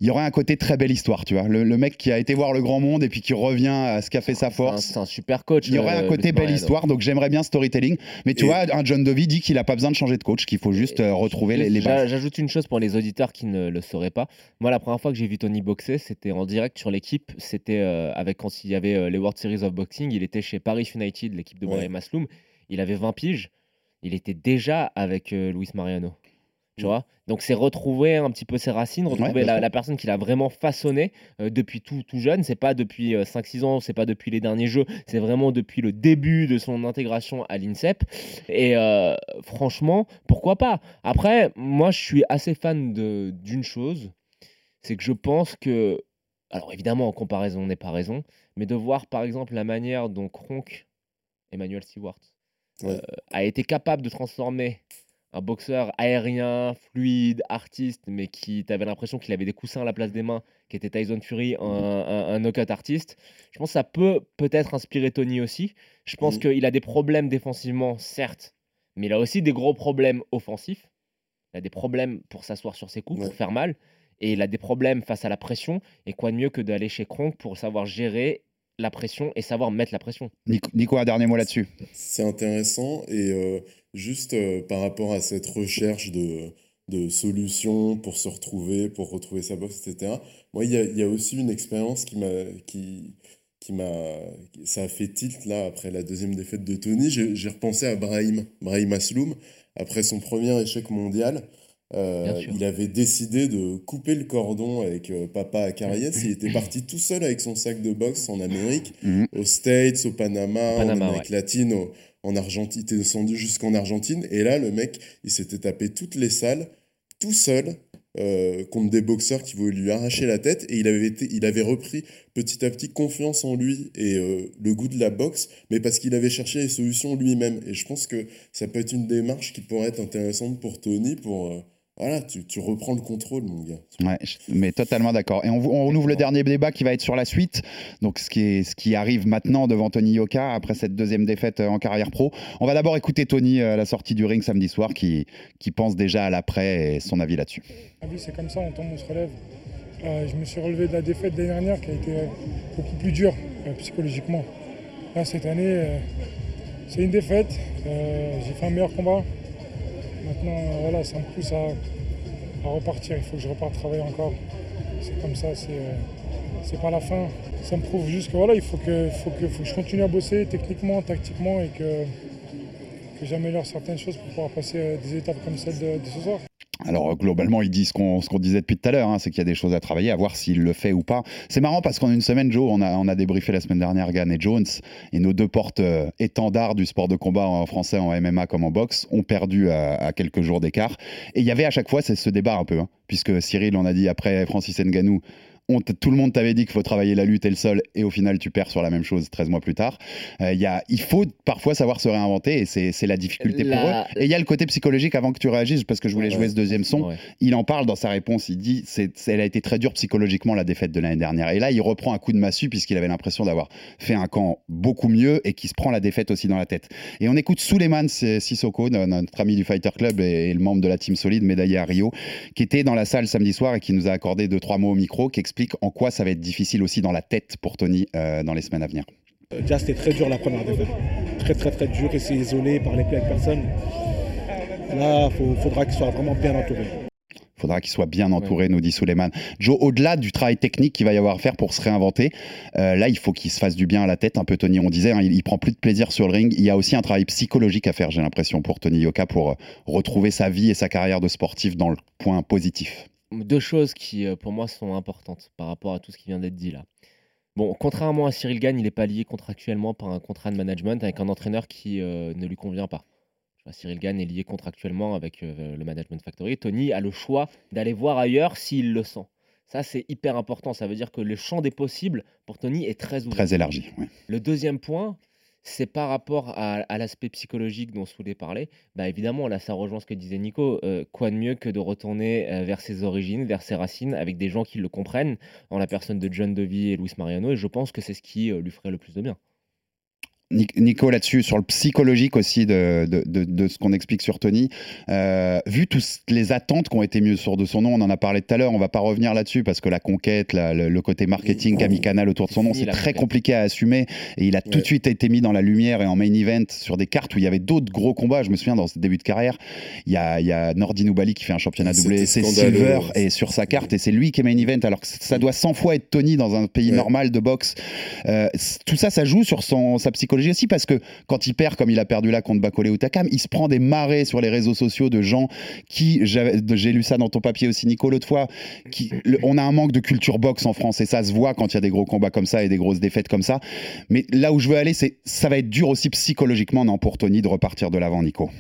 il y aurait un côté très belle histoire, tu vois. Le, le mec qui a été voir le grand monde et puis qui revient à ce qu'a fait sa un- force. C'est un super coach. Il y aurait euh, un côté Luis belle histoire, donc j'aimerais bien storytelling. Mais tu Et- vois, un John Dovey dit qu'il a pas besoin de changer de coach, qu'il faut juste euh, retrouver les, les bases. J'ajoute une chose pour les auditeurs qui ne le sauraient pas. Moi, la première fois que j'ai vu Tony boxer, c'était en direct sur l'équipe. C'était euh, avec quand il y avait euh, les World Series of Boxing. Il était chez Paris United, l'équipe de Ouais. Masloum. Il avait 20 piges. Il était déjà avec euh, Luis Mariano. Tu Mm. vois? Donc, c'est retrouver un petit peu ses racines, retrouver la, la personne qu'il a vraiment façonné euh, depuis tout, tout jeune. C'est pas depuis euh, 5-6 ans, c'est pas depuis les derniers jeux, c'est vraiment depuis le début de son intégration à l'INSEP. Et euh, franchement, pourquoi pas? Après, moi, je suis assez fan d'une chose, c'est que je pense que alors évidemment en comparaison n'est pas raison, mais de voir par exemple la manière dont Kronk, Emmanuel Stewart, Ouais. euh, a été capable de transformer un boxeur aérien, fluide, artiste, mais qui t'avais l'impression qu'il avait des coussins à la place des mains, qui était Tyson Fury, un, un, un knockout artiste. Je pense que ça peut peut-être inspirer Tony aussi. Je pense Mhm. qu'il a des problèmes défensivement, certes, mais il a aussi des gros problèmes offensifs. Il a des problèmes pour s'asseoir sur ses coups, Ouais. pour faire mal. Et il a des problèmes face à la pression. Et quoi de mieux que d'aller chez Kronk pour savoir gérer la pression et savoir mettre la pression. Nico, Nico, un dernier mot là-dessus. C'est intéressant et euh, juste euh, par rapport à cette recherche de, de solutions pour se retrouver, pour retrouver sa boxe, etc. Moi, il y a, il y a aussi une expérience qui m'a, qui, qui m'a, ça a fait tilt là après la deuxième défaite de Tony. J'ai j'ai repensé à Brahim, Brahim Asloum après son premier échec mondial. Euh, il avait décidé de couper le cordon avec euh, Papa Acariès. Il était parti tout seul avec son sac de boxe en Amérique, Mhm. aux States, au Panama, Panama, en Amérique latine, au- en Argentine. Il était descendu jusqu'en Argentine. Et là, le mec, il s'était tapé toutes les salles, tout seul, euh, contre des boxeurs qui voulaient lui arracher la tête. Et il avait, été, il avait repris petit à petit confiance en lui et le goût de la boxe, mais parce qu'il avait cherché les solutions lui-même. Et je pense que ça peut être une démarche qui pourrait être intéressante pour Tony, pour... voilà, tu, tu reprends le contrôle, mon gars. Ouais, mais totalement d'accord. Et on, on ouvre le dernier débat qui va être sur la suite. Donc, ce qui, est, ce qui arrive maintenant devant Tony Yoka après cette deuxième défaite euh, en carrière pro. On va d'abord écouter Tony euh, à la sortie du ring samedi soir qui, qui pense déjà à l'après et son avis là-dessus. La vie, c'est comme ça, on tombe, on se relève. Euh, je me suis relevé de la défaite l'année dernière qui a été beaucoup plus dure euh, psychologiquement. Là, cette année, euh, c'est une défaite. Euh, J'ai fait un meilleur combat. Maintenant, voilà, ça me pousse à, à repartir. Il faut que je reparte travailler encore. C'est comme ça, c'est euh, pas la fin. Ça me prouve juste que voilà, il faut que, faut que, faut que je continue à bosser techniquement, tactiquement et que, que j'améliore certaines choses pour pouvoir passer euh, des étapes comme celle de ce soir. Alors, euh, globalement, il dit ce qu'on disait depuis tout à l'heure, hein, c'est qu'il y a des choses à travailler, à voir s'il le fait ou pas. C'est marrant parce qu'en une semaine, Joe, on a, on a débriefé la semaine dernière Gann et Jones, et nos deux portes euh, étendards du sport de combat en français, en MMA comme en boxe, ont perdu à, à quelques jours d'écart. Et il y avait à chaque fois ce débat un peu, hein, puisque Cyril, on a dit après Francis Nganou, on tout le monde t'avait dit qu'il faut travailler la lutte et le sol, et au final, tu perds sur la même chose 13 mois plus tard. Euh, il y a, il faut parfois savoir se réinventer, et c'est la difficulté pour eux. Et il y a le côté psychologique avant que tu réagisses, parce que je voulais Ouais. jouer ce deuxième son. Ouais. Il en parle dans sa réponse. Il dit elle a été très dure psychologiquement la défaite de l'année dernière. Et là, il reprend un coup de massue puisqu'il avait l'impression d'avoir fait un camp beaucoup mieux et qui se prend la défaite aussi dans la tête. Et on écoute Suleiman Sissoko, no- notre ami du Fighter Club et, et le membre de la team solide médaillé à Rio, qui était dans la salle samedi soir et qui nous a accordé deux trois mots au micro, qui explique en quoi ça va être difficile aussi dans la tête pour Tony euh, dans les semaines à venir. Euh, Déjà, c'était très dur la première défaite. Très, très, très dur. Rester isolé, parler plus avec personne. Là, il faudra qu'il soit vraiment bien entouré. faudra qu'il soit bien entouré, nous dit Suleiman. Joe, au-delà du travail technique qu'il va y avoir à faire pour se réinventer, euh, là, il faut qu'il se fasse du bien à la tête. Un peu Tony, on disait, hein, il, il prend plus de plaisir sur le ring. Il y a aussi un travail psychologique à faire, j'ai l'impression, pour Tony Yoka, pour euh, retrouver sa vie et sa carrière de sportif dans le point positif. Deux choses qui, euh, pour moi, sont importantes par rapport à tout ce qui vient d'être dit là. Bon, contrairement à Cyril Gagne, il n'est pas lié contractuellement par un contrat de management avec un entraîneur qui euh, ne lui convient pas. Cyril Gagne est lié contractuellement avec euh, le Management Factory. Tony a le choix d'aller voir ailleurs s'il le sent. Ça, c'est hyper important. Ça veut dire que le champ des possibles pour Tony est très ouvert. Très élargi. ouais. Le deuxième point, c'est par rapport à, l'aspect psychologique dont Soulé parlait. Bah évidemment, là, ça rejoint ce que disait Nico. Euh, quoi de mieux que de retourner euh, vers ses origines, vers ses racines, avec des gens qui le comprennent, en la personne de John Dovey et Luis Mariano. Et je pense que c'est ce qui euh, lui ferait le plus de bien. Nic- Nico, là-dessus, sur le psychologique aussi de, de, de- de ce qu'on explique sur Tony, euh, vu toutes les attentes qui ont été mises sur de son nom, on en a parlé tout à l'heure, on va pas revenir là-dessus parce que la conquête, la- le, le côté marketing qu'a mis Canal autour de son nom, c'est très compliqué à assumer et il a tout de suite été mis dans la lumière et en main event sur des cartes où il y avait d'autres gros combats. Je me souviens dans ce début de carrière, il y a, il y a Nordin Oubali qui fait un championnat doublé, c'est Silver et sur sa carte et c'est lui qui est main event alors que ça doit 100 fois être Tony dans un pays Ouais. normal de boxe. Euh, tout ça, ça joue sur son, sa psychologie aussi parce que quand il perd, comme il a perdu là contre Bakole ou Takam, il se prend des marées sur les réseaux sociaux de gens qui, j'ai lu ça dans ton papier aussi, Nico, l'autre fois, on a un manque de culture boxe en France et ça se voit quand il y a des gros combats comme ça et des grosses défaites comme ça. Mais là où je veux aller, c'est ça va être dur aussi psychologiquement, non, pour Tony de repartir de l'avant, Nico.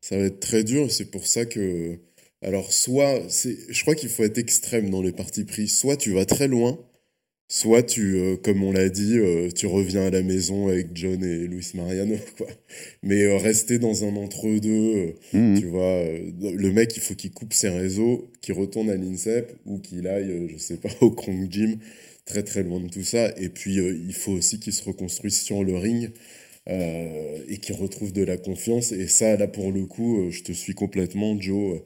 Ça va être très dur c'est pour ça que. Alors, soit. Je crois qu'il faut être extrême dans les parties pris. Soit tu vas très loin soit tu, euh, comme on l'a dit, euh, tu reviens à la maison avec John et Luis Mariano, quoi. Mais euh, rester dans un entre-deux, Mhm. tu vois, le mec, il faut qu'il coupe ses réseaux, qu'il retourne à l'INSEP ou qu'il aille, je sais pas, au Krong Gym, très très loin de tout ça. Et puis, il faut aussi qu'il se reconstruise sur le ring. et qu'il retrouve de la confiance. Et ça, là, pour le coup, je te suis complètement, Joe.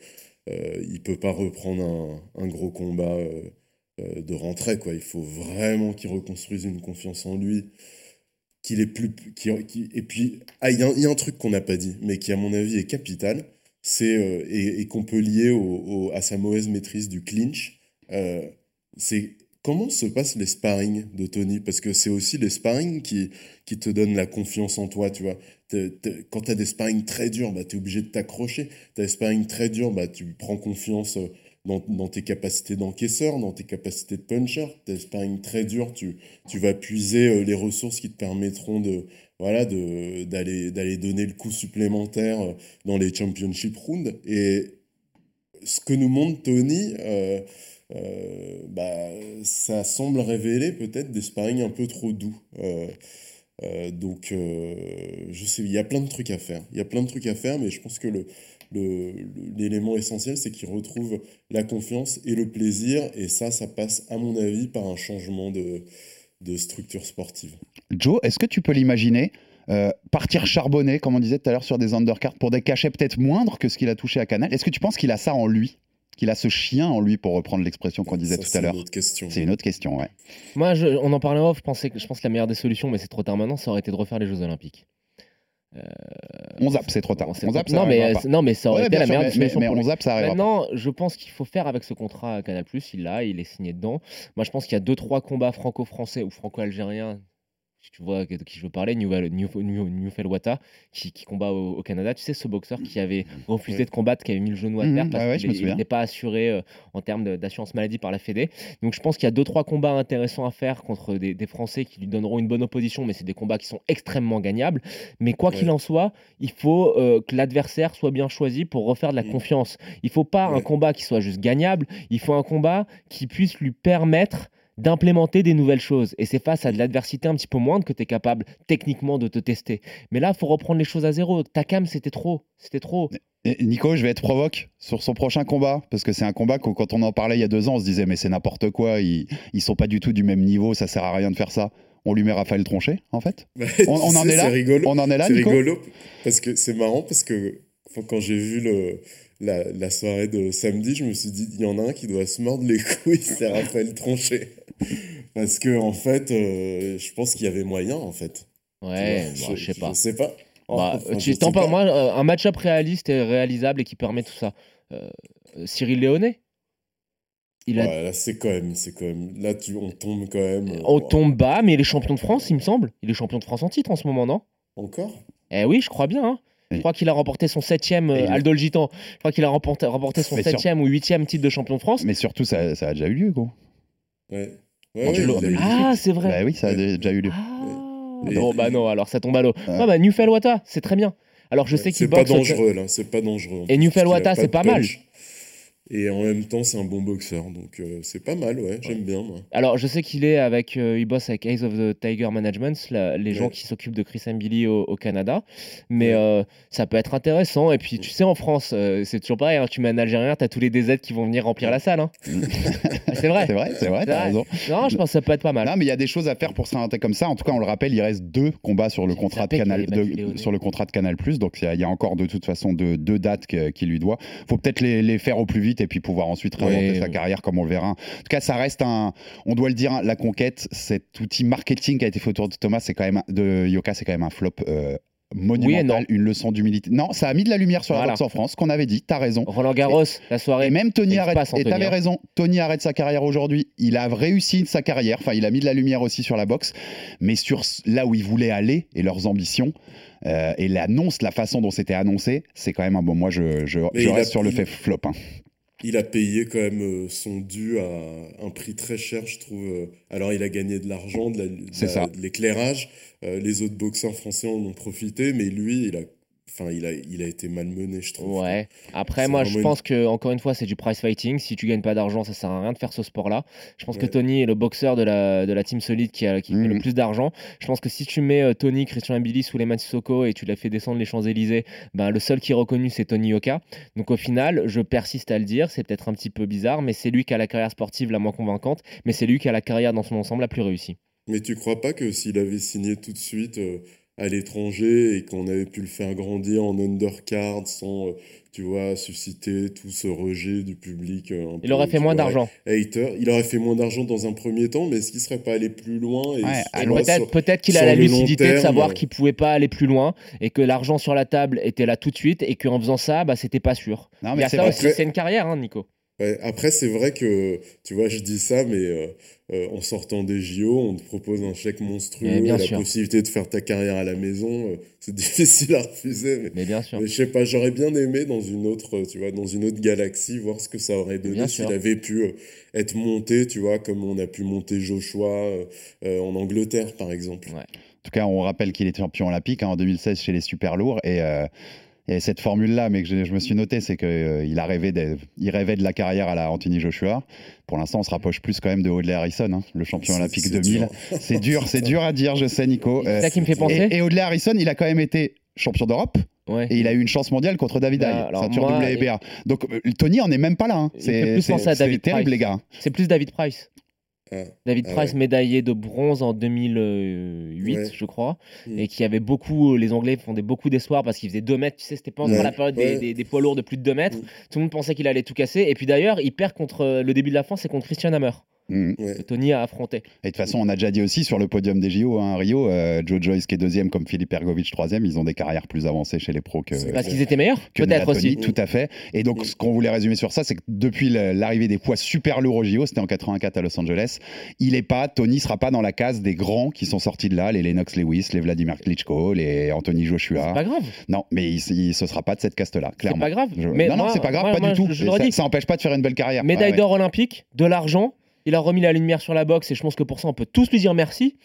Il peut pas reprendre un, un gros combat de rentrée, quoi. Il faut vraiment qu'il reconstruise une confiance en lui, qu'il est plus, et puis ah, il y, a un- il y a un truc qu'on n'a pas dit, mais qui à mon avis est capital, c'est euh, et, qu'on peut lier au, à sa mauvaise maîtrise du clinch. euh, c'est comment se passent les sparring de Tony, parce que c'est aussi les sparring qui qui te donnent la confiance en toi, tu vois. Quand tu as des sparring très durs, bah, tu es obligé de t'accrocher. Tu as des sparring très durs, bah, tu prends confiance euh, dans, tes capacités d'encaisseur, dans tes capacités de puncher. Des sparring très durs, tu, tu vas puiser euh, les ressources qui te permettront de voilà de d'aller d'aller donner le coup supplémentaire euh, dans les championship rounds. Et ce que nous montre Tony, euh, bah, ça semble révéler peut-être des sparring un peu trop doux. Donc, je sais, il y a plein de trucs à faire. Il y a plein de trucs à faire, mais je pense que le- l'élément essentiel, c'est qu'il retrouve la confiance et le plaisir. Et ça, ça passe, à mon avis, par un changement de, de structure sportive. Joe, est-ce que tu peux l'imaginer euh, partir charbonner, comme on disait tout à l'heure, sur des undercards pour des cachets peut-être moindres que ce qu'il a touché à Canal? Est-ce que tu penses qu'il a ça en lui? Qu'il a ce chien en lui, pour reprendre l'expression qu'on disait Ça, tout à l'heure une autre question. C'est une autre question, ouais. Moi, je- on en parlait off, je, pensais que, je pense que la meilleure des solutions, mais c'est trop tard maintenant, ça aurait été de refaire les Jeux Olympiques. On zappe, c'est trop tard. On zappe, non, mais, pas. non, mais ça aurait Ouais, été la meilleure mais- mais- on zappe, ça arrivera pas. Maintenant, je pense qu'il faut faire avec ce contrat à Canal+, il l'a, il est signé dedans. Moi, je pense qu'il y a deux, trois combats franco-français ou franco-algériens, tu vois de qui je veux parler, Newell- New, New, Wata, qui, qui combat au, au Canada. Tu sais, ce boxeur qui avait refusé Ouais. de combattre, qui avait mis le genou à terre ouais, parce ouais, qu'il n'est pas assuré euh, en termes d'assurance maladie par la Fédé. Donc, je pense qu'il y a deux, trois combats intéressants à faire contre des, des Français qui lui donneront une bonne opposition, mais c'est des combats qui sont extrêmement gagnables. Mais quoi qu'il en soit, il faut euh, que l'adversaire soit bien choisi pour refaire de la confiance. Il faut pas un combat qui soit juste gagnable, il faut un combat qui puisse lui permettre d'implémenter des nouvelles choses. Et c'est face à de l'adversité un petit peu moindre que tu es capable techniquement de te tester. Mais là, il faut reprendre les choses à zéro. Takam, c'était trop. C'était trop. Et Nico, je vais être provoque sur son prochain combat, parce que c'est un combat que quand on en parlait il y a deux ans, on se disait mais c'est n'importe quoi, ils, ils sont pas du tout du même niveau, ça sert à rien de faire ça. On lui met Raphaël Tronchet, en fait Bah, On- en est là C'est rigolo. On en est là, C'est Nico rigolo parce que c'est marrant parce que quand j'ai vu le, la, la soirée de samedi, je me suis dit il y en a un qui doit se mordre les couilles, c'est Raphaël Tronchet. Parce que en fait, euh, je pense qu'il y avait moyen en fait. Ouais, vois, bah, je sais pas. Je sais pas. Bah, Enfin, tu je t'en sais parles, pas. moi, euh, un match-up réaliste et réalisable et qui permet tout ça. Euh, Cyril Léonet il a, Ouais, là, c'est quand même, c'est quand même. Là, tu, on tombe quand même. euh, On tombe bas, mais il est champion de France, il me semble. Il est champion de France en titre en ce moment, non? Encore? Eh oui, je crois bien. hein. Je crois qu'il a remporté son septième, euh, Aldo le Gitan. Je crois qu'il a remporté, remporté son Mais sur- septième ou huitième titre de champion de France. Mais surtout, ça, ça a déjà eu lieu, gros. Ouais. Ouais, Bon, tu ouais, l'aurais il a eu- Ah, c'est vrai. Bah oui, ça a Ouais. déjà eu lieu. Ah. Et- Non, bah non, alors ça tombe à l'eau. Ouais. Ouais, bah Newfell Wata, c'est très bien. Alors je sais qu'il C'est pas dangereux là, c'est pas dangereux. Et Newfell Wata, c'est pas mal. Et en même temps, c'est un bon boxeur, donc euh, c'est pas mal, ouais, j'aime bien moi. Alors je sais qu'il est avec, euh, il bosse avec Ace of the Tiger Management, la- les gens qui s'occupent de Chris Billy au, au Canada. Mais Ouais. euh, ça peut être intéressant. Et puis tu sais, en France, euh, c'est toujours pareil. hein, tu mets un Algérien, t'as tous les DZ qui vont venir remplir la salle. hein. c'est vrai. C'est vrai, c'est vrai, t'as raison. Non, je pense que ça peut être pas mal. Non, mais il y a des choses à faire pour se réinventer comme ça. En tout cas, on le rappelle, il reste deux combats sur le contrat de Canal, de- sur le contrat de Canal+. Donc il y a- il y, a encore de toute façon deux, deux dates qu'il lui doit. Faut peut-être les, les faire au plus vite et puis pouvoir ensuite réinventer Ouais, sa ouais. carrière comme on le verra. En tout cas, ça reste un, on doit le dire, hein, la conquête, cet outil marketing qui a été fait autour de Thomas, c'est quand même de Yoka, c'est quand même un flop. euh, monumental, une leçon d'humilité. Non, ça a mis de la lumière sur Voilà. la boxe en France, qu'on avait dit, t'as raison. Roland Garros, la soirée. Et même Tony arrête. Et t'avais hein. raison. Tony arrête sa carrière aujourd'hui. Il a réussi sa carrière. Enfin, il a mis de la lumière aussi sur la boxe. Mais sur là où il voulait aller et leurs ambitions euh, et l'annonce, la façon dont c'était annoncé, c'est quand même un bon. Moi, je, je, a- reste sur le il- fait flop. hein. Il a payé quand même euh, son dû à un prix très cher, je trouve. euh. Alors, il a gagné de l'argent, de la- la- l'éclairage. Euh, les autres boxeurs français en ont profité, mais lui, il a enfin, il a, il a été malmené, je trouve. Ouais. Après, moi, je pense que encore une fois, c'est du price fighting. Si tu gagnes pas d'argent, ça sert à rien de faire ce sport-là. Je pense que. Tony est le boxeur de la, de la team solide qui, a, qui fait le Mhm. plus d'argent. Je pense que si tu mets euh, Tony, Christian Billy sous les mains de Sissoko et tu l'as fait descendre les Champs-Élysées, ben, le seul qui est reconnu, c'est Tony Yoka. Donc au final, je persiste à le dire, c'est peut-être un petit peu bizarre, mais c'est lui qui a la carrière sportive la moins convaincante, mais c'est lui qui a la carrière dans son ensemble la plus réussie. Mais tu crois pas que s'il avait signé tout de suite euh, à l'étranger et qu'on avait pu le faire grandir en undercard sans, euh, tu vois, susciter tout ce rejet du public euh, un Il peu, aurait fait moins d'argent. Hater, il aurait fait moins d'argent dans un premier temps, mais est-ce qu'il serait pas allé plus loin et Ouais, peut-être sur- peut-être qu'il a la lucidité de savoir euh, qu'il pouvait pas aller plus loin et que l'argent sur la table était là tout de suite et qu'en faisant ça, bah, c'était pas sûr. Non, Il y mais a c'est ça vrai. aussi, c'est une carrière, hein, Nico. Ouais, après, c'est vrai que, tu vois, je dis ça, mais euh, euh, en sortant des JO, on te propose un chèque monstrueux, bien la sûr. possibilité de faire ta carrière à la maison. euh, c'est difficile à refuser, mais, Mais bien sûr. mais je sais pas, j'aurais bien aimé dans une autre, tu vois, dans une autre galaxie, voir ce que ça aurait donné s'il avait pu être monté, tu vois, comme on a pu monter Joshua en Angleterre, par exemple. Ouais. En tout cas, on rappelle qu'il était champion olympique hein, en 2016 chez les super lourds et, euh, et cette formule-là, mais que je, je me suis noté, c'est qu'il a rêvé de, il rêvait de la carrière à la Anthony Joshua. Pour l'instant, on se rapproche plus quand même de Audley Harrison, hein, le champion olympique c'est 2000. dur. C'est dur, c'est dur à dire, je sais, Nico. C'est Euh, ça qui me fait penser. et, et Audley Harrison, il a quand même été champion d'Europe Ouais. et il a eu une chance mondiale contre David Bah, alors ceinture moi, WBA. Donc euh, Tony, on n'est même pas là. hein. C'est plus c'est- penser à c'est David terrible, Price. les gars. C'est plus David Price. Ah. David Ah Price, ouais. médaillé de bronze en 2008, Ouais. je crois, Mm. et qui avait beaucoup, les Anglais fondaient beaucoup d'espoir parce qu'il faisait 2 mètres, tu sais, c'était pas encore Ouais. la période des, Ouais. des- des poids lourds de plus de 2 mètres, Mm. tout le monde pensait qu'il allait tout casser, et puis d'ailleurs, il perd contre euh, le début de la fin, c'est contre Christian Hammer, Ouais. que Tony a affronté. Et de toute façon, on a déjà dit aussi sur le podium des JO, hein, à Rio, euh, Joe Joyce qui est deuxième comme Philippe Ergovic troisième, ils ont des carrières plus avancées chez les pros que, C'est Parce qu'ils étaient meilleurs Peut-être aussi. tout à fait. Et donc, Mm. ce qu'on voulait résumer sur ça, c'est que depuis l'arrivée des poids super lourds au JO, c'était en 84 à Los Angeles, il est pas, Tony sera pas dans la case des grands qui sont sortis de là, les Lennox Lewis, les Vladimir Klitschko, les Anthony C'est Joshua. pas grave. Non, mais il, il- ce sera pas de cette caste-là, C'est clairement. pas grave. Je- Mais non, non, moi- c'est pas grave, moi- pas moi, du tout. je- je ça, redis. ça empêche pas de faire une belle carrière. Médaille Ouais, ouais. d'or olympique, de l'argent. Il a remis la lumière sur la boxe et je pense que pour ça on peut tous lui dire merci.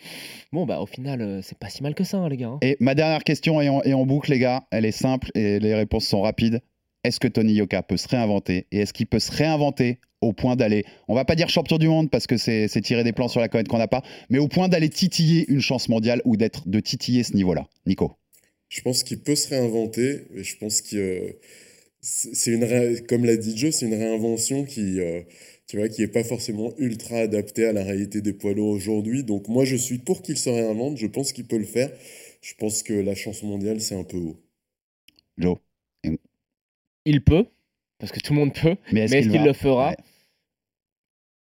Bon bah au final euh, c'est pas si mal que ça hein, les gars. hein. Et ma dernière question est en, est en boucle, les gars. Elle est simple et les réponses sont rapides. Est-ce que Tony Yoka peut se réinventer Et est-ce qu'il peut se réinventer au point d'aller, on va pas dire champion du monde parce que c'est tirer des plans sur la comète qu'on n'a pas, mais au point d'aller titiller une chance mondiale ou d'être de titiller ce niveau-là? Nico Je pense qu'il peut se réinventer, et je pense que euh, c'est une comme l'a dit Joe, c'est une réinvention qui, euh, tu vois, qui est pas forcément ultra adaptée à la réalité des poids lourds aujourd'hui. Donc moi, je suis pour qu'il se réinvente. Je pense qu'il peut le faire. Je pense que la chance mondiale, c'est un peu haut. Joe Il peut parce que tout le monde peut. Mais est-ce qu'il le fera? Ouais.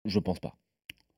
Je pense pas.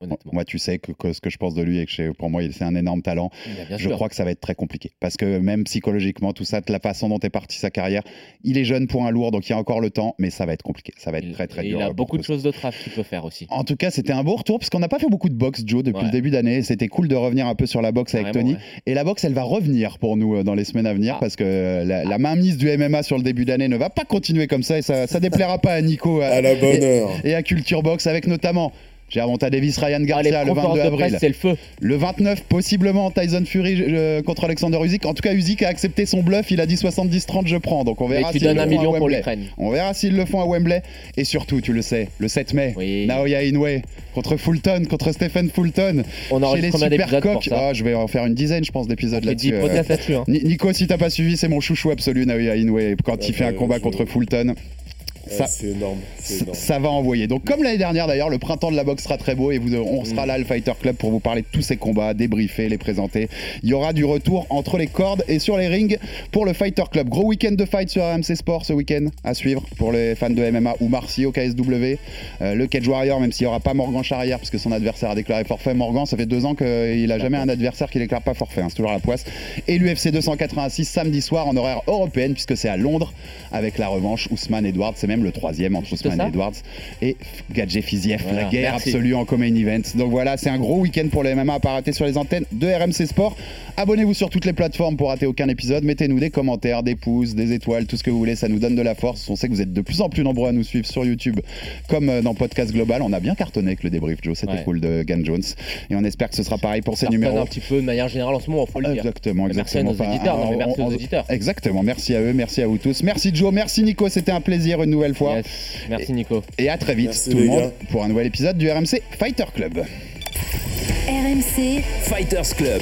Honnêtement. Moi, tu sais que, que ce que je pense de lui et que pour moi, il- c'est un énorme talent. Bien je sûr. crois que ça va être très compliqué. Parce que même psychologiquement, tout ça, de la façon dont est partie sa carrière, il est jeune pour un lourd, donc il y a encore le temps, mais ça va être compliqué. Ça va être Il- très très et dur. il a pour beaucoup de choses de trave qu'il peut faire aussi. En tout cas, c'était un beau retour parce qu'on n'a pas fait beaucoup de boxe, Joe, depuis Ouais. le début d'année. C'était cool de revenir un peu sur la boxe avec Tony. ouais. Et la boxe, elle va revenir pour nous euh, dans les semaines à venir Ah. parce que euh, la, la mainmise du MMA sur le début d'année ne va pas continuer comme ça et ça, ça déplaira pas à Nico euh, À la bonne et, heure. et à Culture Box avec notamment. Gervonta Davis, Ryan Ah, Garcia le conférences 22 de avril. c'est le feu. Le 29, possiblement Tyson Fury euh, contre Alexander Usyk. En tout cas, Usyk a accepté son bluff. Il a dit 70-30, je prends. Donc on verra s'ils le font à Wembley. On verra s'ils le font à Wembley. Et surtout, tu le sais, le 7 mai, Oui. Naoya Inoue contre Fulton, contre Stephen Fulton. On Chez enregistre les combien d'épisodes super pour coqs. ça Ah, je vais en faire une dizaine, je pense, d'épisodes J'ai là-dessus. euh. hein. Ni- Nico, si t'as pas suivi, c'est mon chouchou absolu, Naoya Inoue. Quand Ah il fait un bah, combat contre Fulton, ça, c'est énorme. Ça, énorme. ça va envoyer. Donc, comme l'année dernière d'ailleurs, le printemps de la boxe sera très beau et vous, on sera là, le Fighter Club, pour vous parler de tous ces combats, débriefer, les présenter. Il y aura du retour entre les cordes et sur les rings pour le Fighter Club. Gros week-end de fight sur RMC Sport ce week-end à suivre pour les fans de MMA ou Marcy au KSW. Euh, le Cage Warrior, même s'il n'y aura pas Morgan Charrière, puisque son adversaire a déclaré forfait. Morgan, ça fait deux ans qu'il n'a jamais un adversaire qui déclare pas forfait. hein, c'est toujours la poisse. Et l'UFC 286 samedi soir en horaire européenne, puisque c'est à Londres avec la revanche Ousmane Edwards. C'est même le troisième entre Ousmane ça Edwards et Gadget Fiziev. Voilà, la guerre merci. absolue en co-main event. Donc voilà, c'est un gros week-end pour le MMA à pas rater sur les antennes de RMC Sport. Abonnez-vous sur toutes les plateformes pour rater aucun épisode. Mettez-nous des commentaires, des pouces, des étoiles, tout ce que vous voulez. Ça nous donne de la force. On sait que vous êtes de plus en plus nombreux à nous suivre sur YouTube comme euh, dans Podcast Global. On a bien cartonné avec le débrief, Joe. C'était Ouais. cool de Gan Jones. Et on espère que ce sera pareil pour ces numéros. un petit peu de manière générale en ce moment, faut le dire. Exactement, Mais merci à exactement. nos auditeurs, non, mais on- merci aux on- auditeurs. Exactement, merci à eux, merci à vous tous. Merci Joe, merci Nico, c'était un plaisir une nouvelle fois. Yes. Merci Nico. Et à très vite Merci, tout le monde gars. pour un nouvel épisode du RMC Fighter Club. RMC Fighters Club.